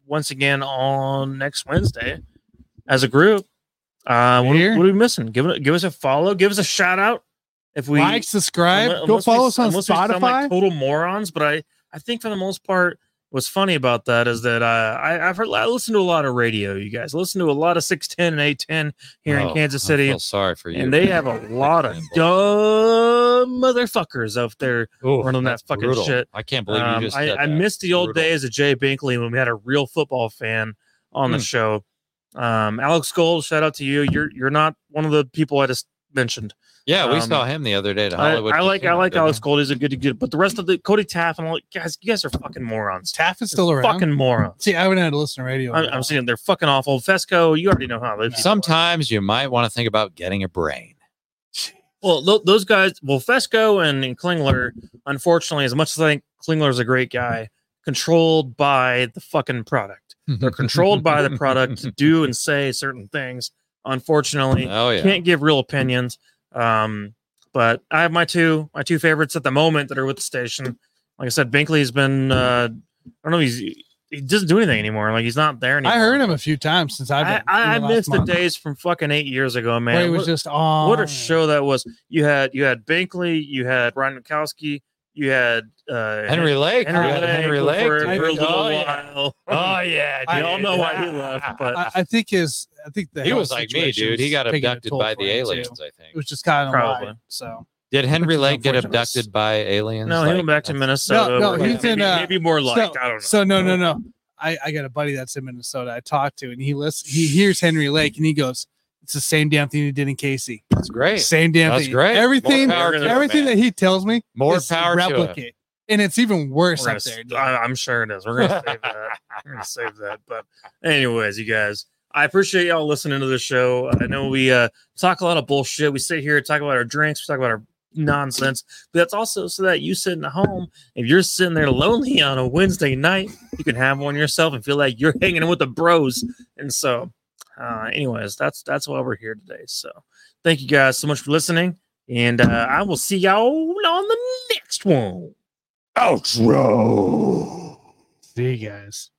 once again on next Wednesday as a group. Uh, what, what are we missing? Give it, give us a follow, give us a shout out. If we like, subscribe, unle- go unless we- follow us on unless we sound like Spotify. total morons, but I I think for the most part, what's funny about that is that uh, I, I've heard I listen to a lot of radio. You guys I listen to a lot of six ten and eight ten here in Oh, Kansas I City, sorry for you. and they have a lot of dumb motherfuckers out there Ooh, running that fucking brutal. shit. I can't believe Um, you just I, I that. miss the old Brutal. days of Jay Binkley when we had a real football fan on the Hmm. show. Um, Alex Gold, shout out to you. You're you're not one of the people I just mentioned. Yeah, we um, saw him the other day at I, Hollywood. I like I like didn't Alex we? Gold. He's a good good, but the rest of the Cody Tapp and all guys, you guys are fucking morons. Taff is still around. Fucking morons. See, I haven't had to listen to radio. in a I'm. I'm saying they're fucking awful. Fescoe, you already know how they. Sometimes you might want to think about getting a brain. Well, th- those guys, well, Fescoe and, and Klingler, unfortunately, as much as I think Klingler's a great guy, controlled by the fucking product. They're controlled by the product to do and say certain things. Unfortunately, Oh yeah. can't give real opinions. Um, but I have my two my two favorites at the moment that are with the station. Like I said, Binkley's been uh, I don't know he's he doesn't do anything anymore. Like he's not there anymore. I heard him a few times since I've I, been. I, I in the last missed the days from fucking eight years ago, where man. he was What- just on. what a show that was. You had you had Binkley, you had Ryan Mikowski, you had uh, Henry Lake. Henry, we had Lake Henry for, Lake. for I- a little oh, yeah. while. Oh yeah. I We all know why he left, but I, I think his. I think the he was like me, dude. He got abducted by the him, too. aliens. I think It was just kind of Probably. wide. So Did Henry Lake get abducted by aliens? no, he Like, went back to Minnesota. no, where he's maybe, in, uh, maybe more like so, I don't know. So no, no, no. I, I got a buddy that's in Minnesota. I talked to, and he listens. He hears Henry Lake, and he goes, "It's the same damn thing he did in Casey. That's great. Same damn That's thing. great. Everything, More power to him, everything that he tells me, More is power to him. replicate, and it's even worse We're up there. s- I, am sure it is. We're gonna save that. We're gonna save that. But anyways, you guys, I appreciate y'all listening to the show. I know we uh talk a lot of bullshit. We sit here talk about our drinks, we talk about our nonsense, but that's also so that you sitting at home, if you're sitting there lonely on a Wednesday night, you can have one yourself and feel like you're hanging with the bros. And so, uh, anyways, that's that's why we're here today. So, thank you guys so much for listening, and uh, I will see y'all on the next one. Outro. See you guys.